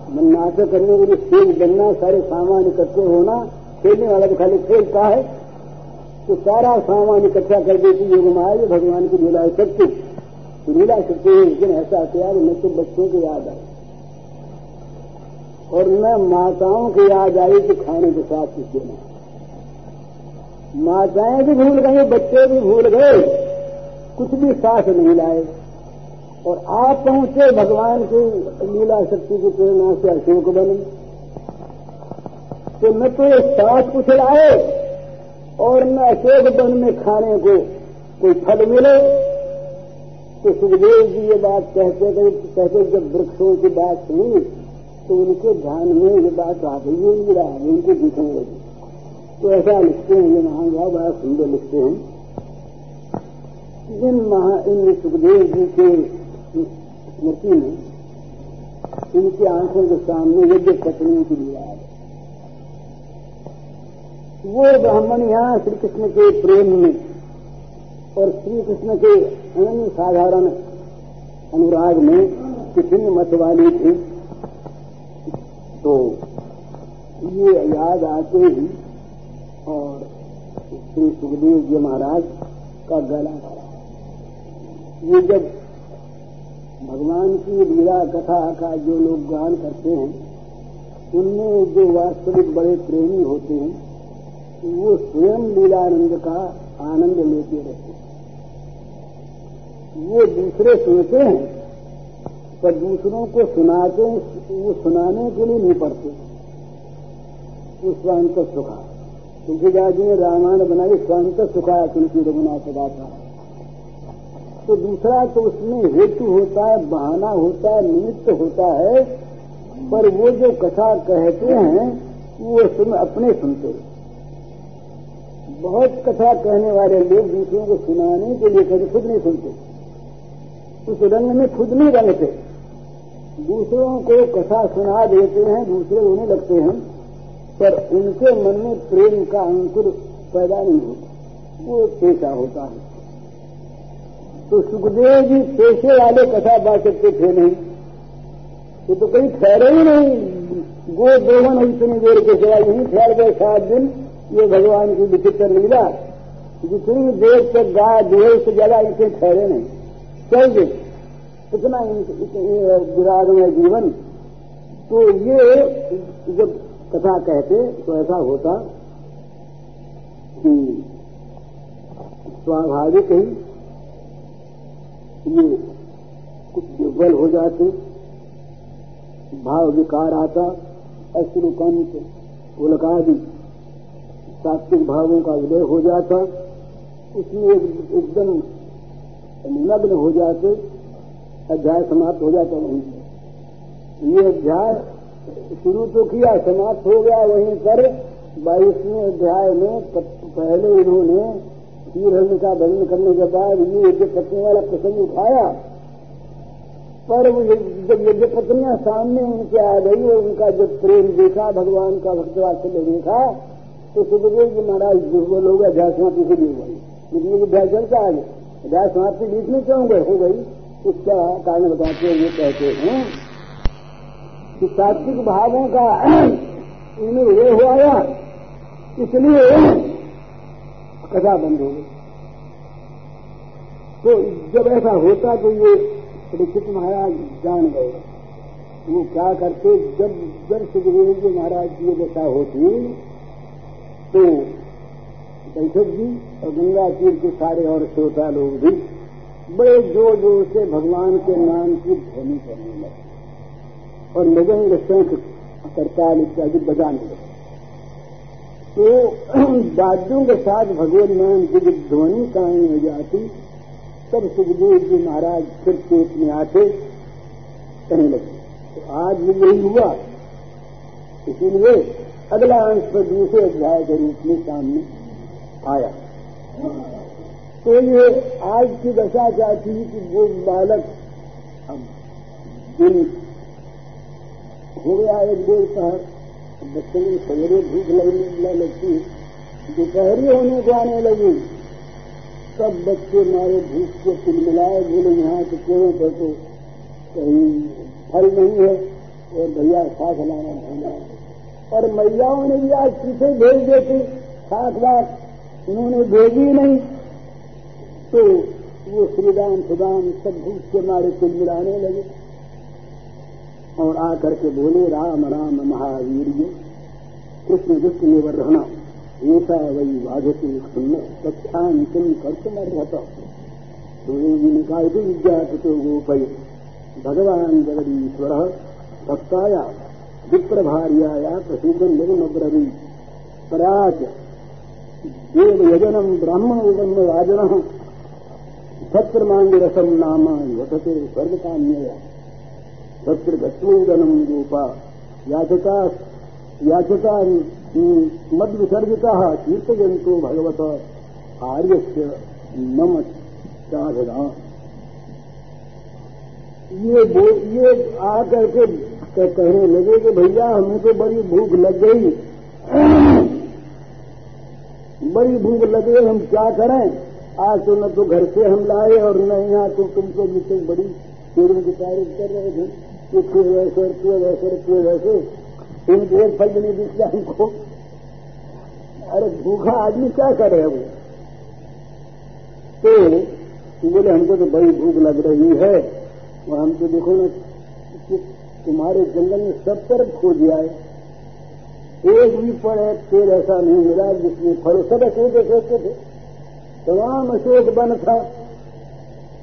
मन नाटक करने के लिए स्टेज बनना, सारे सामान इकट्ठे होना, खेलने वाला तो खाली खेलता है? तो सारा सामान इकट्ठा कर देती योग माया, ये भगवान की लीला सत्य तो लीला सत्य एक दिन ऐसा किया कि मैं तो बच्चों को याद आई और मैं माताओं की याद आई कि खाने के साथ कुछ देना माताएँ भी भूल गई, बच्चे भी भूल गए। कुछ भी साथ नहीं लाए। और आप पहुँचे भगवान की लीला शक्ति की प्रेरणा से अशोक बने। तो न तो साथ कुछ लाए और न अशोक वन में खाने को कोई फल मिले। तो सुखदेव जी ये बात कहते थे, कहते जब वृक्षों की बात सुनी तो उनके ध्यान में ये बात आ गई है उनको दिखने लगी। तो ऐसा लिखते हैं ये महानुभाव बड़ा सुंदर लिखते हैं जिन महा इन सुखदेव जी के स्मृति में इनकी आँखों के सामने यज्ञ पत्नियों की लीला है वो ब्राह्मण यहाँ श्री कृष्ण के प्रेम में और श्री कृष्ण के अन्य साधारण अनुराग में कितनी मत वाली थी। तो ये याद आते ही और श्री सुखदेव जी महाराज का गला ये जब भगवान की लीला कथा का जो लोग गान करते हैं, उनमें जो वास्तविक बड़े प्रेमी होते हैं, वो स्वयं लीलानंद का आनंद लेते रहते हैं। वो दूसरे सुनते हैं, पर दूसरों को सुनाते, वो सुनाने के लिए नहीं पढ़ते स्वयं तो सुखा। तुलसीदास जी ने रामायण बनाई स्वांत सुखाया तुलसी रघुनाथ सदा था तो दूसरा तो उसमें हेतु होता है, बहाना होता है, निमित्त होता है, पर वो जो कथा कहते हैं, वो सुन अपने सुनते बहुत कथा कहने वाले लोग दूसरों को सुनाने के लिए कभी खुद नहीं सुनते। उस रंग में खुद नहीं रंगते दूसरों को कथा सुना देते हैं, दूसरे होने लगते हैं। पर उनके मन में प्रेम का अंकुर पैदा नहीं होता। वो पेशा होता है। तो सुखदेव जी पेशे वाले कथा बाचक के थे नहीं। वो तो कहीं ठहरे ही नहीं। गो दोवन इतनी देर के सिवा यही ठहर गए सात दिन। ये भगवान की विचित्र लीला। जितनी देर तक गाय दुहे से ज़्यादा इतने ठहरे नहीं। चल गए इतना विराग में जीवन। तो ये जब कथा कहते तो ऐसा होता कि स्वाभाविक ही ये कुछ दुर्बल हो जाते, भाव विकार आता, अश्रुकंत उलकादि सात्विक भावों का उदय हो जाता, उसमें एकदम निमग्न हो जाते, अध्याय समाप्त हो जाता वहीं। ये अध्याय शुरू तो किया, समाप्त हो गया, वहीं पर बाईसवें अध्याय में पहले इन्होंने तीर का भजन करने के बाद ये यज्ञ पत्नी वाला प्रसंग उठाया। पर जब यज्ञ पत्नियाँ सामने उनके आ गई और उनका जब प्रेम देखा, भगवान का भक्तवात्सल्य देखा तो सुखदेव जी महाराज दुर्बल हो गया अध्याय समाप्ति से नहीं हुई लेकिन ये अध्याय चलता है अध्याय समाप्ति बीच में क्यों गए? हो गई। उसका कारण बताते हैं ये कहते हैं कि सात्विक भावों का इन्हें ये हो आया इसलिए कथा बंद हो गई। तो जब ऐसा होता तो ये परीक्षित महाराज जान गए। वो क्या करते? जब जब सुखदेव जी महाराज की दशा होती तो बैठक जी और गंगा तीर के सारे और श्रोता लोग भी बड़े ज़ोर ज़ोर से भगवान के नाम की ध्वनि करने लगे। और मृदंग शंख करताल इत्यादि बजाने लगे। तो वाद्यों के साथ भगवान नाम जब ध्वनि कायम हो जाती, तब सुखदेव जी महाराज फिर पेट में आते, कहने लगे तो आज भी यही हुआ। इसीलिए अगला अंश पर दूसरे अध्याय के रूप में सामने आया। तो ये आज की दशा क्या थी कि वो बालक अब दिन हो गया एक डेढ़ पहर बच्चों को सवेरे भूख लगने लगती, दोपहरी होने को आने लगी। सब बच्चे मारे भूख को मिलाए बोले, यहाँ तो क्यों पर तो? कहीं फल नहीं है। और भैया साथ लाना भूला। और मैयाओं ने भी आज पीछे भेज देती? साथ बात उन्होंने भेजी नहीं। तो वो श्रीराम सुदाम सब भूख के मारे मिलाने लगे। और आकर के बोले, राम राम महावीर कृष्ण दुष्ट निवर रहना ऐसा वही वाजती सुन्न तथ्यान तुम कर्तुम अर्हत सूर्य ने कहा यदि विद्याकृतो गोपय, भगवान जगदीश्वर, भक्ताया विप्रभार्याया प्रसिद्धम निगमब्रवी पराज, देव यजनम ब्राह्मण ब्रह्म राजन सत्रमांगिरसम नामा वसते स्वर्गकाम्यया सत्र गत्वोदनम गोपा याचका याचका मद विसर्जिता कीर्तयंतो भगवत आर्य से नम साधना। ये ये आकर के कहने लगे कि भैया, हमें तो बड़ी भूख लग गई। बड़ी भूख लग गई हम क्या करें? आज तो न तो घर से हम लाए और न यहाँ तो तुमको मुझसे बड़ी पेड़ों की तारीफ़ कर रहे थे। कि फिर वैसे फिर वैसे फिर वैसे इनको एक फल नहीं दिखता हमको, अरे भूखा आदमी क्या करे वो तो बोले, हमको तो बड़ी भूख लग रही है। और हम तो देखो ना, कि तुम्हारे जंगल में सब तरफ़ खो दिया है एक भी पर पेड़ ऐसा नहीं मिला जिसमें फल सब अशोक सोचते थे। तमाम अशोक बन था।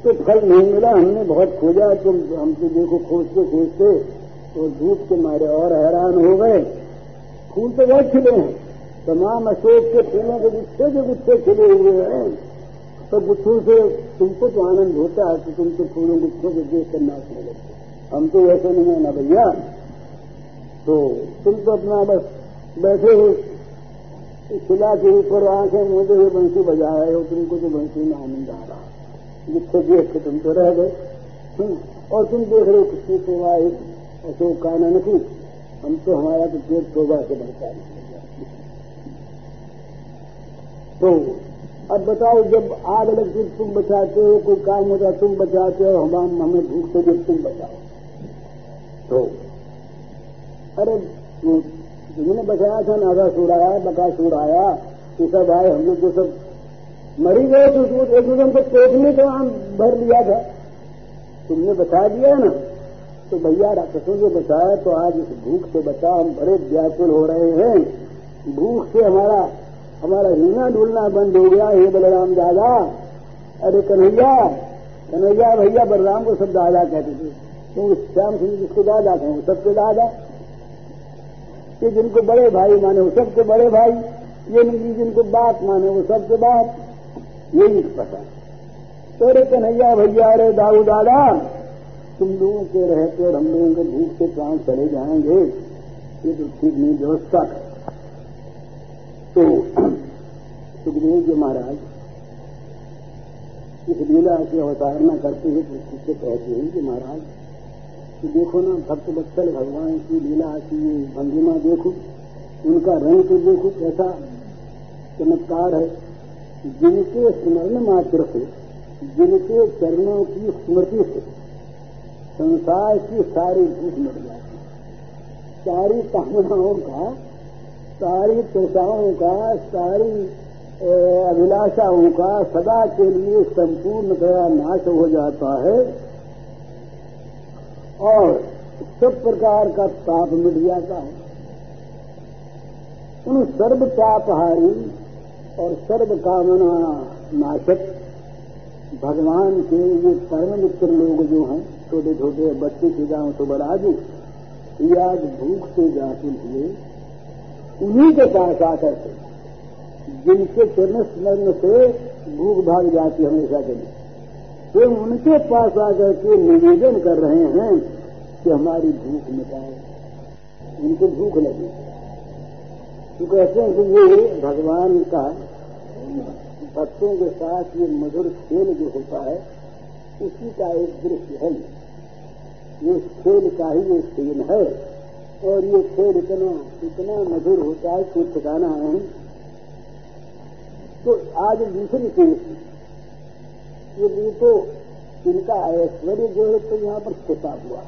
तो फल नहीं मिला, हमने बहुत खोजा तो हम तो देखो, खोजते खोजते तो धूप के मारे और हैरान हो गए। फूल तो बहुत खिले हैं। तमाम अशोक के फूलों के गुच्छे के गुच्छे खिले हुए हैं। तो गुच्छों से तुमको तो आनंद होता है कि तुम तो फूलों गुच्छों को देख कर नाचने लगते हम तो ऐसे नहीं है ना भैया। तो तुम तो अपना बस बैठे हो। खिला के ऊपर आँखें मुझे बंसी बजा रहे हो। तुमको तो बंसी में आनंद आ रहा जिससे देख के तुम तो रह गए। हम्म, और तुम देख रहे हो कितनी सेवा एक अशोक का नहीं। हम तो हमारा तो पेट शोभा से बनता है। तो अब बताओ जब आग लगती तुम बचाते हो कोई काम होता तुम बचाते हो हम हमें भूख से जब तुम बचाओ। तो अरे जिन्होंने बचाया था नागा सुराया बका सुराया ये सब आए हम लोग जो सब मरी गए तो एक दूसरे को पेट तो आम भर लिया था। तुमने बता दिया ना? तो भैया, राक्षसों से बचाया तो आज इस भूख से बचा हम बड़े व्याकुल हो रहे हैं। भूख से हमारा हमारा हिलना डुलना बंद हो गया हे, बलराम दादा। अरे कन्हैया कन्हैया भैया, बलराम को सब दादा कहते थे। तो श्याम सिंह जिसको दादा थे वो सबके दादा। ये जिनको बड़े भाई माने, वो सबके बड़े भाई। ये जिनको बात माने, वो सबके यही पता। तो अरे कन्हैया भैया अरे दाऊ दादा, तुम लोगों के रहते और हम लोगों के भूख से प्राण चले जाएँगे। ये तो ठीक नहीं, व्यवस्था तो सुखदेव जी महाराज, इस लीला की अवतारणा करते हुए उससे कहते हैं कि महाराज, कि देखो ना, भक्त बत्सल भगवान की लीला की भंगिमा देखो, उनका रंग तो देखो कैसा चमत्कार है। जिनके स्मरण मात्र से, जिनके चरणों की स्मृति से, संसार की सारी भूख मिट जाती सारी कामनाओं का, सारी तृषाओं का, सारी अभिलाषाओं का सदा के लिए संपूर्णतया नाश हो जाता है। और सब प्रकार का ताप मिट जाता है। उन सर्व तापहारी और सर्व कामना नाशक। भगवान के ये परम मित्र लोग जो हैं छोटे छोटे बच्चे के जाओ तो बड़ा जी ये आज भूख से जाते हुए उन्हीं के पास आकर के, जिनके चरण स्मरण से भूख भाग जाती हमेशा के लिए, वे उनके पास आकर के निवेदन कर रहे हैं कि हमारी भूख मिटाए। उनको भूख लगी। तो कहते हैं कि ये भगवान का भक्तों के साथ ये मधुर खेल जो होता है, उसी का एक दृश्य है। ये खेल का ही ये सीन है, और ये खेल इतना इतना मधुर होता है कुछ ठिकाना है तो आज दूसरी चीज़ ये तो इनका ऐश्वर्य जो है तो यहाँ पर छिपा हुआ।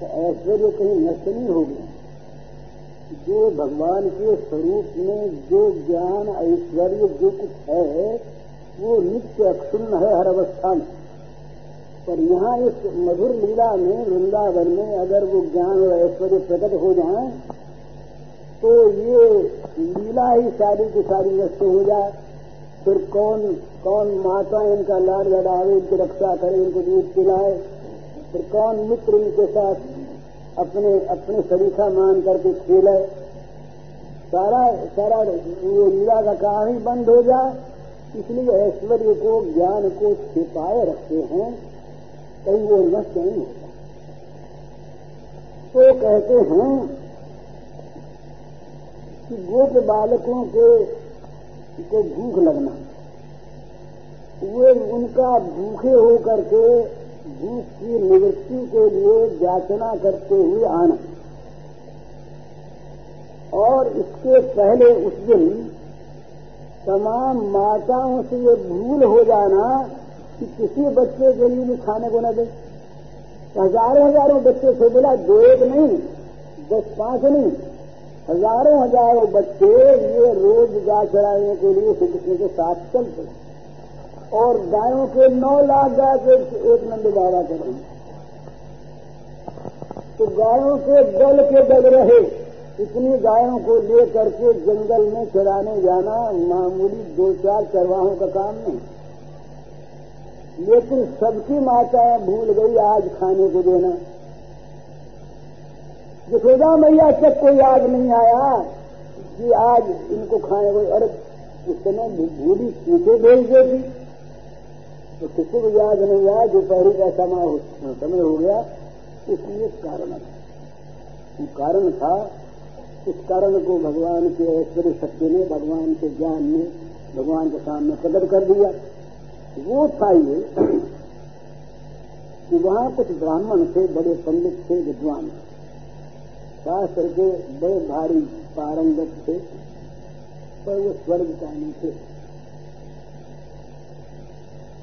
तो ऐश्वर्य कहीं नष्ट नहीं हो गया। जो भगवान के स्वरूप में जो ज्ञान, ऐश्वर्य जो कुछ है, वो नित्य अक्षुण्ण है हर अवस्था में। पर यहाँ इस मधुर लीला में, वृंदावन में अगर वो ज्ञान और ऐश्वर्य प्रकट हो जाए तो ये लीला ही सारी की सारी नष्ट हो जाए। फिर कौन कौन माता इनका लाड लड़ावे इनकी रक्षा करे, इनको दूध पिलाए? फिर कौन मित्र इनके साथ अपने अपने सरीखा मान करके खेले सारा सारा वो लीला का काम ही बंद हो जाए। इसलिए ऐश्वर्य को, ज्ञान को छिपाए रखते हैं। कहीं वो नष्ट नहीं होता। तो कहते हैं कि गोप बालकों के, को भूख लगना। वे उनका भूखे होकर के भूख की निवृत्ति के लिए याचना करते हुए आना। और इसके पहले उस दिन तमाम माताओं से ये भूल हो जाना कि किसी बच्चे के लिए भी खाने को न दे। हज़ारों हज़ारों बच्चे से बोला, दो एक नहीं, दस पाँच नहीं। हज़ारों हज़ारों बच्चे ये रोज गाय चढ़ाने के लिए श्री कृष्ण के साथ चलते। और गायों के नौ लाख गाय के एक नंद बाबा कर। रहे तो गायों के दल के दल रहे, इतनी गायों को ले करके जंगल में चराने जाना मामूली दो चार चरवाहों का काम नहीं। लेकिन सबकी माताएँ भूल गई आज खाने को देना। यशोदा मैया तक कोई याद नहीं आया, कि आज इनको खाने को अरे उस समय भूली पीछे भेज देती तो किसी को याद नहीं आया दोपहरी का समय समय हो गया इसलिए कारण था कारण था इस कारण को भगवान के ऐश्वर्य शक्ति ने, भगवान के ज्ञान ने, भगवान के सामने प्रकट कर दिया। वो था ये कि वहाँ कुछ ब्राह्मण थे, बड़े पंडित थे, विद्वान। शास्त्र के बड़े भारी पारंगत थे, पर वो स्वर्ग का नहीं थे।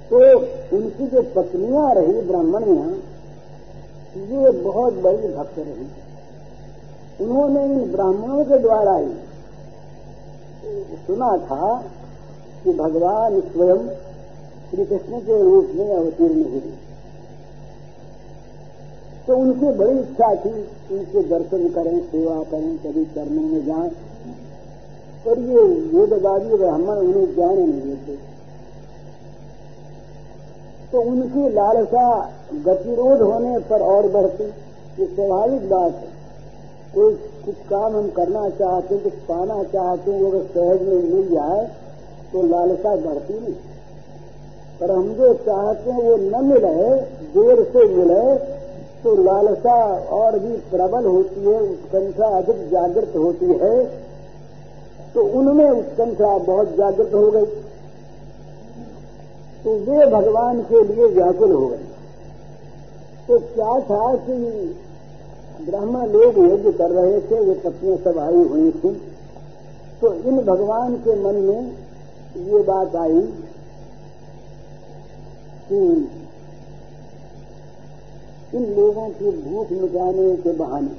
तो उनकी जो पत्नियाँ रही ब्राह्मणियाँ, ये बहुत बड़ी भक्त रही। उन्होंने इन ब्राह्मणों के द्वारा ही सुना था कि भगवान स्वयं श्री कृष्ण के रूप में अवतीर्ण हुए। तो उनकी बड़ी इच्छा थी, उनके दर्शन करें, सेवा करें, कभी करने में जाएँ। पर ये वेदवादी ब्राह्मण उन्हें जाने नहीं देते। तो उनकी लालसा गतिरोध होने पर और बढ़ती। ये स्वाभाविक बात है। कोई कुछ काम हम करना चाहते हैं, कुछ पाना चाहते हैं अगर सहज में मिल जाए तो लालसा बढ़ती नहीं। पर हम जो चाहते हैं वो न मिले, देर से मिले तो लालसा और भी प्रबल होती है, उत्कंठा अधिक जागृत होती है तो उनमें उत्कंठा बहुत जागृत हो गई। तो वे भगवान के लिए व्याकुल हो गए। तो क्या था कि ब्रह्मा लोग यज्ञ कर रहे थे, वे पत्नियाँ सब आई हुई थी। तो इन भगवान के मन में ये बात आई कि इन लोगों की भूख मिटाने के बहाने,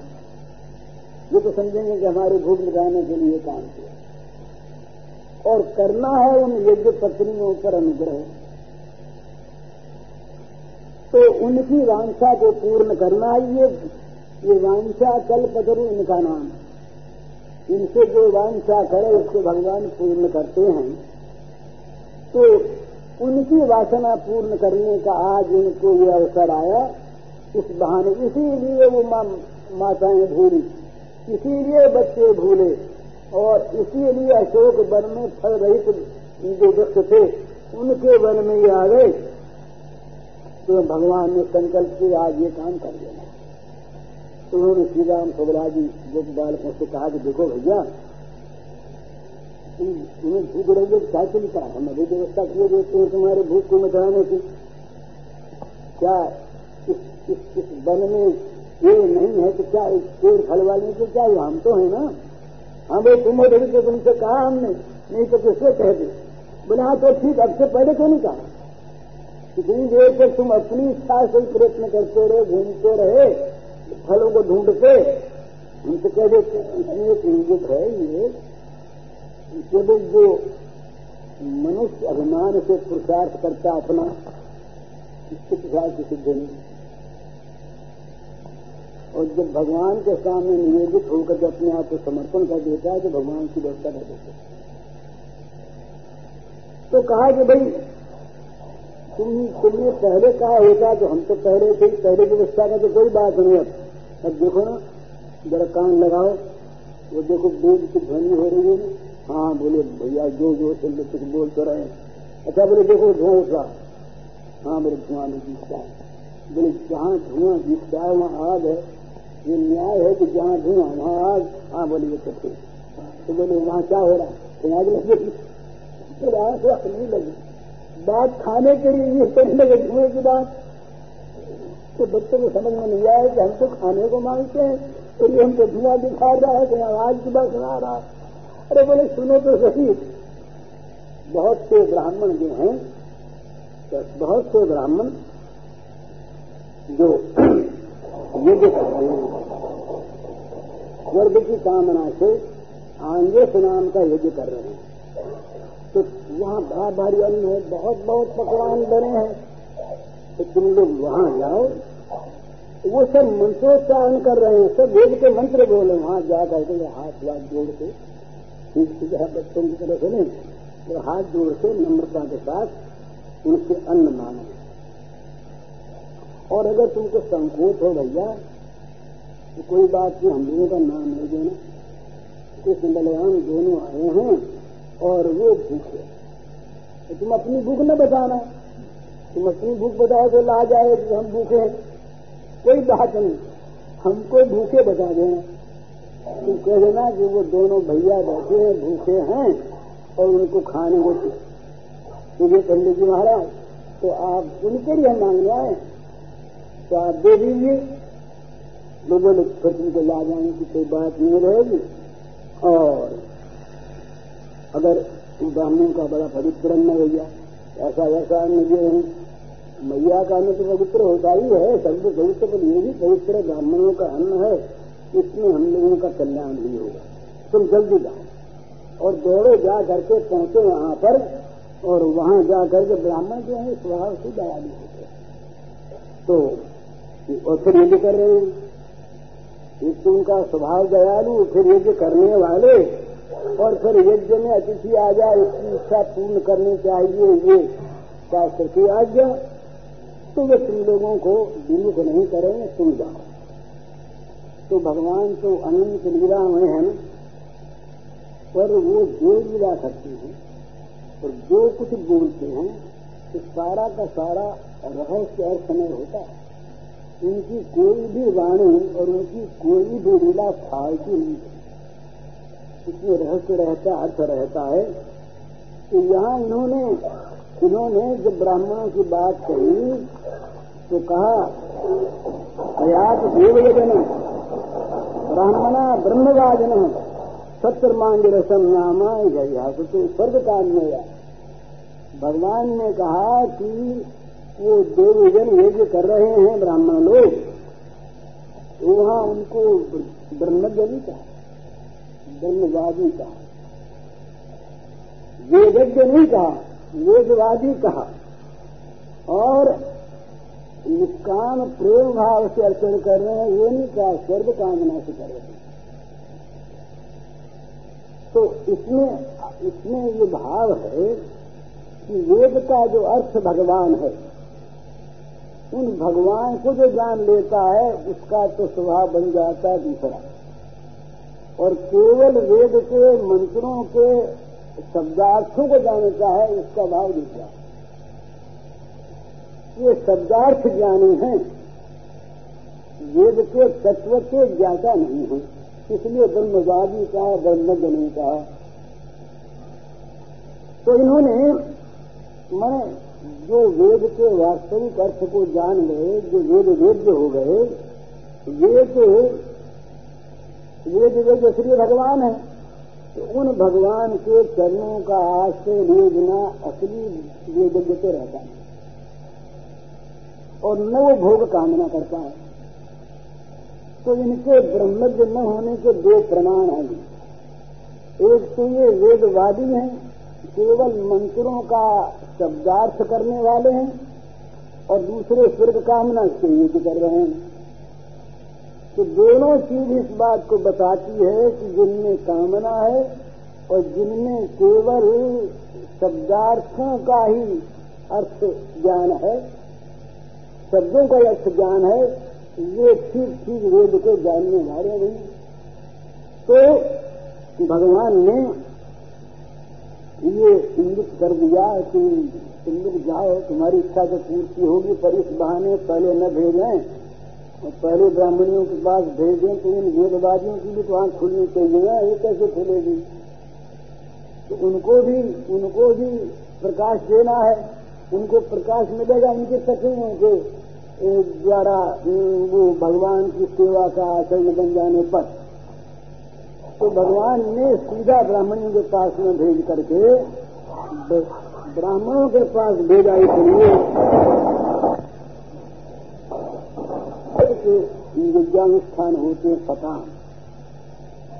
ये तो समझेंगे कि हमारे भूख मिटाने के लिए काम किया। और करना है उन यज्ञ पत्नियों पर अनुग्रह। तो उनकी वांछा को पूर्ण करना ये ये वांछा कल पदरु इनका नाम। इनसे जो वांछा करे उसको भगवान पूर्ण करते हैं। तो उनकी वासना पूर्ण करने का आज उनको ये अवसर आया। इस बहाने इसीलिए वो मा, माताएँ भूली। इसीलिए बच्चे भूले। और इसीलिए अशोक वन में फल रहित जो वृक्ष थे उनके वन में ये आ गए। तो भगवान ने संकल्प से आज ये काम कर देना तो उन्होंने श्री राम सुबराजी गोप बालकों से कहा कि देखो भैया तुम्हें भूख रही है क्या चिंता हम अभी व्यवस्था किए देते हैं तुम्हारे भूख को मिटाने की। क्या इस, इस, इस वन में ये नहीं है कि क्या पेड़ फल वाले को क्या? हम तो है ना। हाँ भाई तुम उधर तो तुमसे कहा हमने नहीं तो किससे कह दे? बोले हाँ तो ठीक अब से पहले क्यों नहीं कहा? इतनी देर तक तुम अपनी इच्छा से ही प्रयत्न करते रहे, घूमते रहे, फलों को ढूंढते। हमसे कह देते इसमें एक है ये केवल जो मनुष्य अभिमान से पुरुषार्थ करता अपना, इसके की सिद्ध नहीं। और जब भगवान के सामने निवेदित होकर जब अपने आप को समर्पण कर देता है तो भगवान की व्यवस्था कर देते तो कहा कि भाई तुमने पहले कहा होता तो हम तो पहले थे, पहले व्यवस्था का तो कोई बात नहीं अब अब देखो ना, जरा कान लगाओ। वो देखो बोझ की ध्वनि हो रही है हाँ बोले, भैया, जो जो से कुछ बोल तो रहे अच्छा बोले, देखो, धुआँ उठा। हाँ बोले, धुआँ नहीं दिखता। है बोले, जहाँ धुआँ दिखता है, वहाँ आग है। ये न्याय है कि जहाँ धुआँ वहाँ आग। हाँ बोले, ये तो ठीक तो बोले, वहाँ क्या हो रहा है? तो आग लगेगी फिर आग नहीं लगी। बात खाने के लिए ये करने लगे धुएँ की बात। तो बच्चों को समझ में नहीं आया कि हम तो खाने को मांगते हैं तो ये हमको धुआँ दिखा रहा है कि आवाज़ की बात सुना रहा है। अरे बोले, सुनो तो सही। बहुत से ब्राह्मण जो हैं तो बहुत से ब्राह्मण जो यज्ञ करते हैं स्वर्ग की कामना से आंगे नाम का यज्ञ कर रहे हैं। तो वहाँ बड़ा भारी अन्न है बहुत बहुत पकवान बने हैं। तो तुम लोग वहाँ जाओ, वो सब मंत्रोच्चारण कर रहे हैं, सब वेद के मंत्र बोले, वहाँ जा करके हाथ वाथ जोड़ के, ठीक है बच्चों की तरह सुने तो हाथ जोड़ के नम्रता के साथ उनसे अन्न मांगे। और अगर तुमको संकोच हो भैया तो कोई बात नहीं, हम लोगों का नाम नहीं देना कृष्ण बलराम दोनों आए हैं। और वो भूखे तो तुम अपनी भूख न बताना। तुम अपनी भूख बताओ तो ला जाए कि हम भूखे हैं। कोई बात नहीं। हमको भूखे बता देना। तुम कह देना कि वो दोनों भैया बैठे हैं, भूखे हैं, और उनको खाने को मुझे पंडित जी महाराज तो आप उनके लिए मांगने आए। तो आप दे दीजिए। लोगों ने फिर तुमको ला जाने की कोई बात नहीं रहेगी। और अगर ब्राह्मणों का बड़ा पवित्र अन्न भैया, ऐसा वैसा अन्न दिए हैं, मैया का अन्न तो पवित्र होता ही है, सब तो पवित्र, पर ये भी पवित्र ब्राह्मणों का अन्न है, इसमें हम लोगों का कल्याण भी होगा। तुम जल्दी जाओ और दौड़े जा करके पहुँचे वहाँ पर और वहाँ जा करके ब्राह्मण जो है, स्वभाव से दयालु होते तो और फिर यज्ञ कर रहे हैं। एक तो उनका स्वभाव दयालु, फिर यज्ञ करने वाले और फिर यज्ञ में अतिथि आ जाए, उसकी इच्छा पूर्ण करनी चाहिए, ये शास्त्र की आज्ञा। तो वे तुम लोगों को विमुख नहीं करेंगे, तुम जाओ। तो भगवान तो अनंत लीला में है पर वो जो लीला करते हैं, और जो कुछ बोलते हैं तो सारा का सारा रहस्य अर्थ नहीं होता है। उनकी कोई भी वाणी और उनकी कोई भी लीला फालतू नहीं इसमें रहस्य रहता, अर्थ रहता है कि यहाँ इन्होंने इन्होंने जब ब्राह्मणों की बात कही तो कहा, अयात देवयजन, ब्राह्मणा ब्रह्मवाजन सत्र मांग रसम नामा यह तो स्वर्ग काम में भगवान ने कहा कि वो देवजन यज्ञ कर रहे हैं ब्राह्मण लोग तो वहाँ उनको ब्रह्मज्ञ कहा। ब्रह्मवादी कहा। वेदज्ञ नहीं कहा, वेदवादी कहा। और निष्काम प्रेम भाव से अर्चन कर रहे हैं, ये नहीं कहा स्वर्ग कामना से कर रहे हैं। तो इसमें इसमें ये भाव है कि वेद का जो अर्थ भगवान है, उन भगवान को जो जान लेता है, उसका तो स्वभाव बन जाता है दूसरा। और केवल वेद के, मंत्रों के शब्दार्थों को जानता है उसका भाव दूसरा ये शब्दार्थ ज्ञानी हैं। वेद के तत्व के ज्ञाता नहीं है। इसलिए ब्रह्मवादी कहा ब्रह्मज्ञ नहीं कहा तो इन्होंने मैं जो वेद के वास्तविक अर्थ को जान गए, जो वेद वेद्य हो गए, वेद वेद वेद्य श्री भगवान है तो उन भगवान के चरणों का आश्रय लिए बिना असली वेदज्ञ से रहता है। और न वो भोग कामना करता है। तो इनके ब्रह्मज्ञ न होने के दो प्रमाण हैं एक तो ये वेदवादी हैं, केवल मंत्रों का शब्दार्थ करने वाले हैं, और दूसरे स्वर्ग कामना से युद्ध कर रहे हैं। तो दोनों चीज़ इस बात को बताती है कि जिनमें कामना है और जिनमें केवल शब्दार्थों का ही अर्थ ज्ञान है, शब्दों का अर्थ ज्ञान है, ये ठीक ठीक वेद को जानने वाले नहीं तो भगवान ने ये इंगित कर दिया कि तुम जाओ, तुम्हारी इच्छा तो पूर्ति होगी, पर इस बहाने पहले न भेजें। पहले ब्राह्मणियों के पास भेजें तो इन वेदवादियों की भी तो आँख खुलनी चाहिए ना, ये कैसे खुलेगी? तो उनको भी उनको भी प्रकाश देना है। उनको प्रकाश मिलेगा इनके सखियों के। द्वारा वो भगवान की सेवा का आचरण बन जाने पर। तो भगवान ने सीधा ब्राह्मणों के पास में भेज करके ब्राह्मणों के पास भेजा इसलिए विद्यानुष्ठान होते हैं सकाम।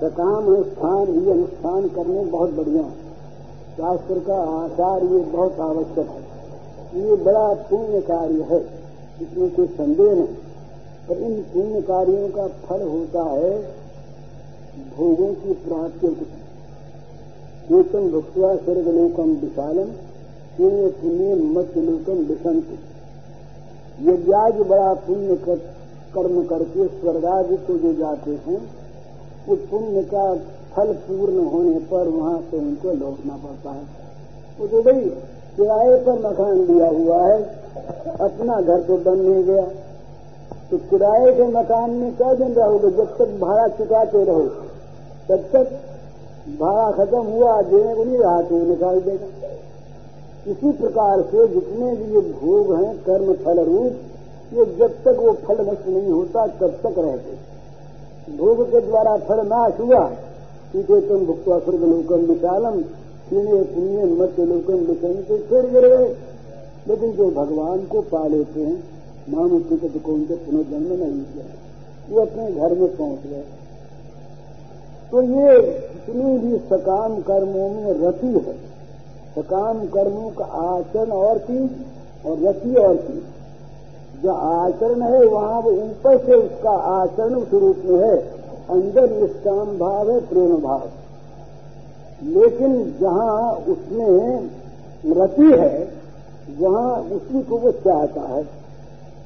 सकाम अनुष्ठान ये अनुष्ठान करने बहुत बढ़िया है। शास्त्र का आचार ये बहुत आवश्यक है। ये बड़ा पुण्य कार्य है इसमें कोई संदेह नहीं। पर इन पुण्य कार्यों का फल होता है भोगों की प्राप्ति केतन भुक्वा स्वर्गलोकम विशालम पुण्य पुण्य मत लोकम विसंत यज्ञाज बड़ा पुण्य कर, कर्म करके स्वर्गादि को जो जाते हैं, वो पुण्य का फल पूर्ण होने पर वहाँ से उनको लौटना पड़ता है। वो तो भाई किराए पर मकान लिया हुआ है, अपना घर तो बन नहीं गया। तो किराए के मकान में क्या दिन रहोगे? जब तक भाड़ा चुकाते रहो, तब तक भाड़ा खत्म हुआ, देने को नहीं रहा तो निकाल देगा। इसी प्रकार से जितने भी ये भोग हैं, कर्म फल रूप ये जब तक वो फल नष्ट नहीं होता, तब तक रहते। भोग के द्वारा फल नाश हुआ, सीधे तुम भुक्ता स्वर्ग लोकम विशालम पुण्य पुण्य मत लोकम विषम तो फिर गिरे लेकिन जो भगवान को पा लेते हैं मानुष्य को तो उनके पुनर्जन्म नहीं किया। वो अपने घर में पहुँच गए। तो ये जितनी भी सकाम कर्मों में रति है। सकाम कर्मों का आचरण और चीज़, और रति और चीज़। जो आचरण है, वहाँ वो ऊपर से उसका आचरण उस रूप में है। अंदर निष्काम भाव है प्रेम भाव। लेकिन जहाँ उसमें रति है, वहाँ उसी को वो चाहता है।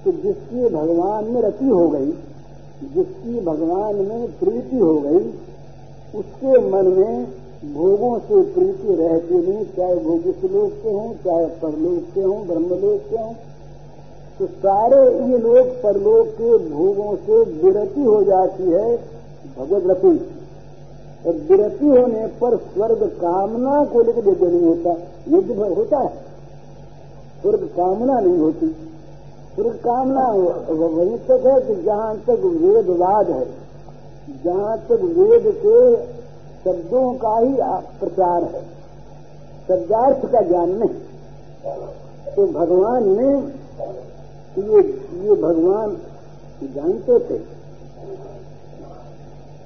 तो जिसकी भगवान में रति हो गई, जिसकी भगवान में प्रीति हो गई, उसके मन में भोगों से प्रीति रहती नहीं। चाहे भोग लोग के हों, चाहे परलोक के हों, ब्रह्मलोक के हों तो सारे ये लोग परलोक के भोगों से विरति हो जाती है भगवत रति। और विरति होने पर स्वर्ग कामना को लेकर यज्ञ नहीं होता युद्ध होता है। स्वर्ग कामना नहीं होती। स्वर्ग कामना वहीं तक है कि जहाँ तक वेदवाद है, जहाँ तक वेद के शब्दों का ही प्रचार है। शब्दार्थ का ज्ञान नहीं। तो भगवान ने ये ये भगवान जानते थे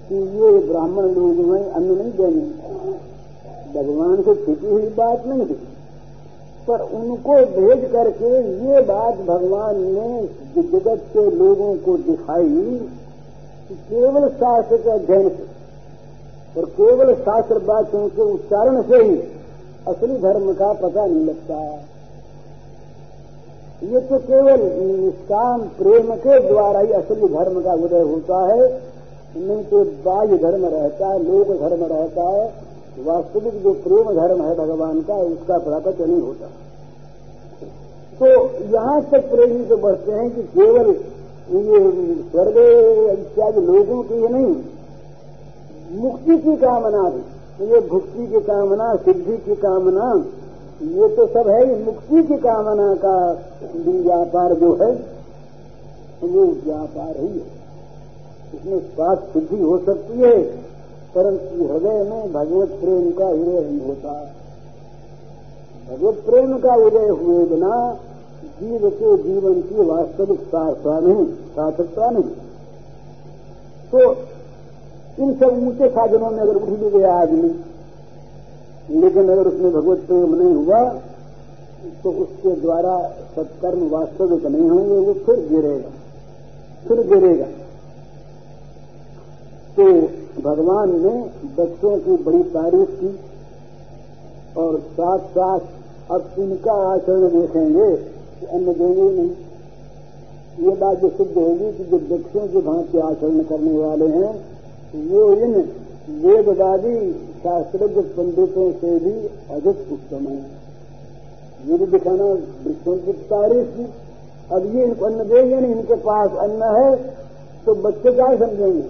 कि ये ब्राह्मण लोग में अन्न नहीं देंगे। भगवान को छुपी हुई बात नहीं थी। पर उनको भेज करके ये बात भगवान ने जगत के लोगों को दिखाई कि केवल शास्त्र के अध्ययन से और केवल शास्त्र बातों के उच्चारण से ही असली धर्म का पता नहीं लगता। ये तो केवल निष्काम प्रेम के द्वारा ही असली धर्म का उदय होता है। नहीं तो बाह्य धर्म रहता है, लोक धर्म रहता है। वास्तविक जो प्रेम धर्म है भगवान का, उसका प्रकट नहीं होता। तो यहाँ तक प्रेमी तो बढ़ते हैं कि केवल ये स्वर्ग इत्यादि लोगों की ही नहीं, मुक्ति की कामना भी, ये भुक्ति की कामना, सिद्धि की कामना ये तो सब है मुक्ति की कामना का व्यापार जो है, वो व्यापार ही है। इसमें स्वास्थ्य शुद्धि हो सकती है, परंतु हृदय में भगवत प्रेम का उदय ही होता। भगवत प्रेम का उदय हुए बिना जीव के जीवन की वास्तविक सार्थता नहीं, सार्थकता नहीं। तो इन सब ऊँचे साधनों में अगर उठ भी गया आदमी लेकिन अगर उसमें भगवत प्रेम नहीं हुआ तो उसके द्वारा सत्कर्म वास्तविक नहीं होंगे, वो फिर गिरेगा। फिर गिरेगा। तो भगवान ने बच्चों की बड़ी तारीफ़ की और साथ साथ अब इनका आचरण देखेंगे कि अन्न देंगे नहीं। ये बात जो सिद्ध होगी कि जो बच्चों के भांति आचरण करने वाले हैं, वो इन वेदवादी शास्त्रज्ञ पंडितों से भी अधिक उत्तम है। ये भी दिखाना वृक्षों की तारीफ़ की अब ये इनको अन्न देंगे नहीं इनके पास अन्न है तो बच्चे क्या समझेंगे?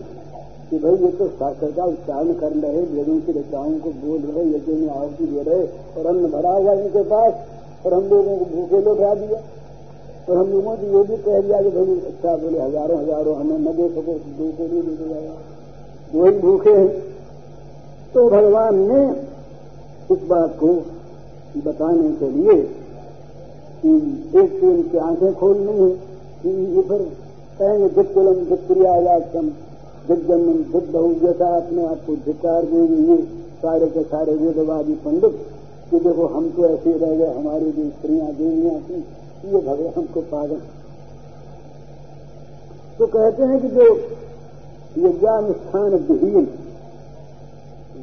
कि भाई ये तो शास्त्र का उच्चारण कर रहे वेदों की रचाओं को बोल रहे यज्ञ में आहुति दे रहे और अन्न भरा हुआ इनके पास, और हम लोगों को भूखे लौटा दिया और हम लोगों को ये भी कह दिया कि भाई अच्छा बोले, हज़ारों हज़ारों हमें न दे सको, दो को भी दे दिया वही भूखे हैं। तो भगवान ने इस बात को बताने के लिए कि एक तो इनकी आँखें खोलनी है कि ये फिर कहेंगे दिक्कुलम दिक्रियायासम दिग्गमन दिग बहु जैसा अपने आप को धिकार देंगे ये सारे के सारे वेदवादी पंडित, कि देखो हम तो ऐसे रह गए, हमारी जो स्त्रियाँ देवियाँ थी ये भगवान को पागल। तो कहते हैं कि जो यज्ञानुष्ठान विहीन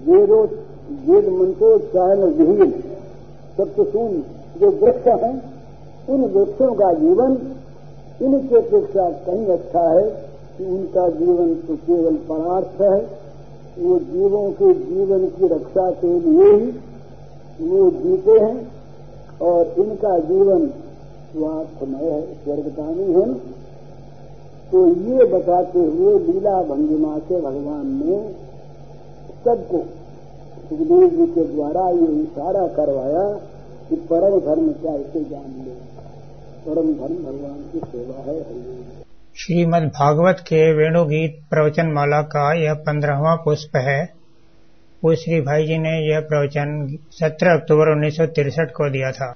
वेदो वेद मंत्रोच्चारण विहीन सबसे शून्य जो वृक्ष हैं, उन वृक्षों का जीवन, इनके अपेक्षा कहीं अच्छा है कि उनका जीवन तो केवल परार्थ है। वो जीवों के जीवन की रक्षा के लिए ही वो जीते हैं और इनका जीवन स्वार्थमय है, स्वर्गतानी है। तो ये बताते हुए लीला भंगिमा से भगवान ने सबको सुखदेव जी के द्वारा ये इशारा करवाया कि परम धर्म क्या इसे जान ले। परम धर्म भगवान की सेवा है श्रीमद् भागवत के वेणुगीत प्रवचन माला का यह पंद्रहवा पुष्प है। वो श्री भाई जी ने यह प्रवचन 17 अक्टूबर उन्नीस को दिया था।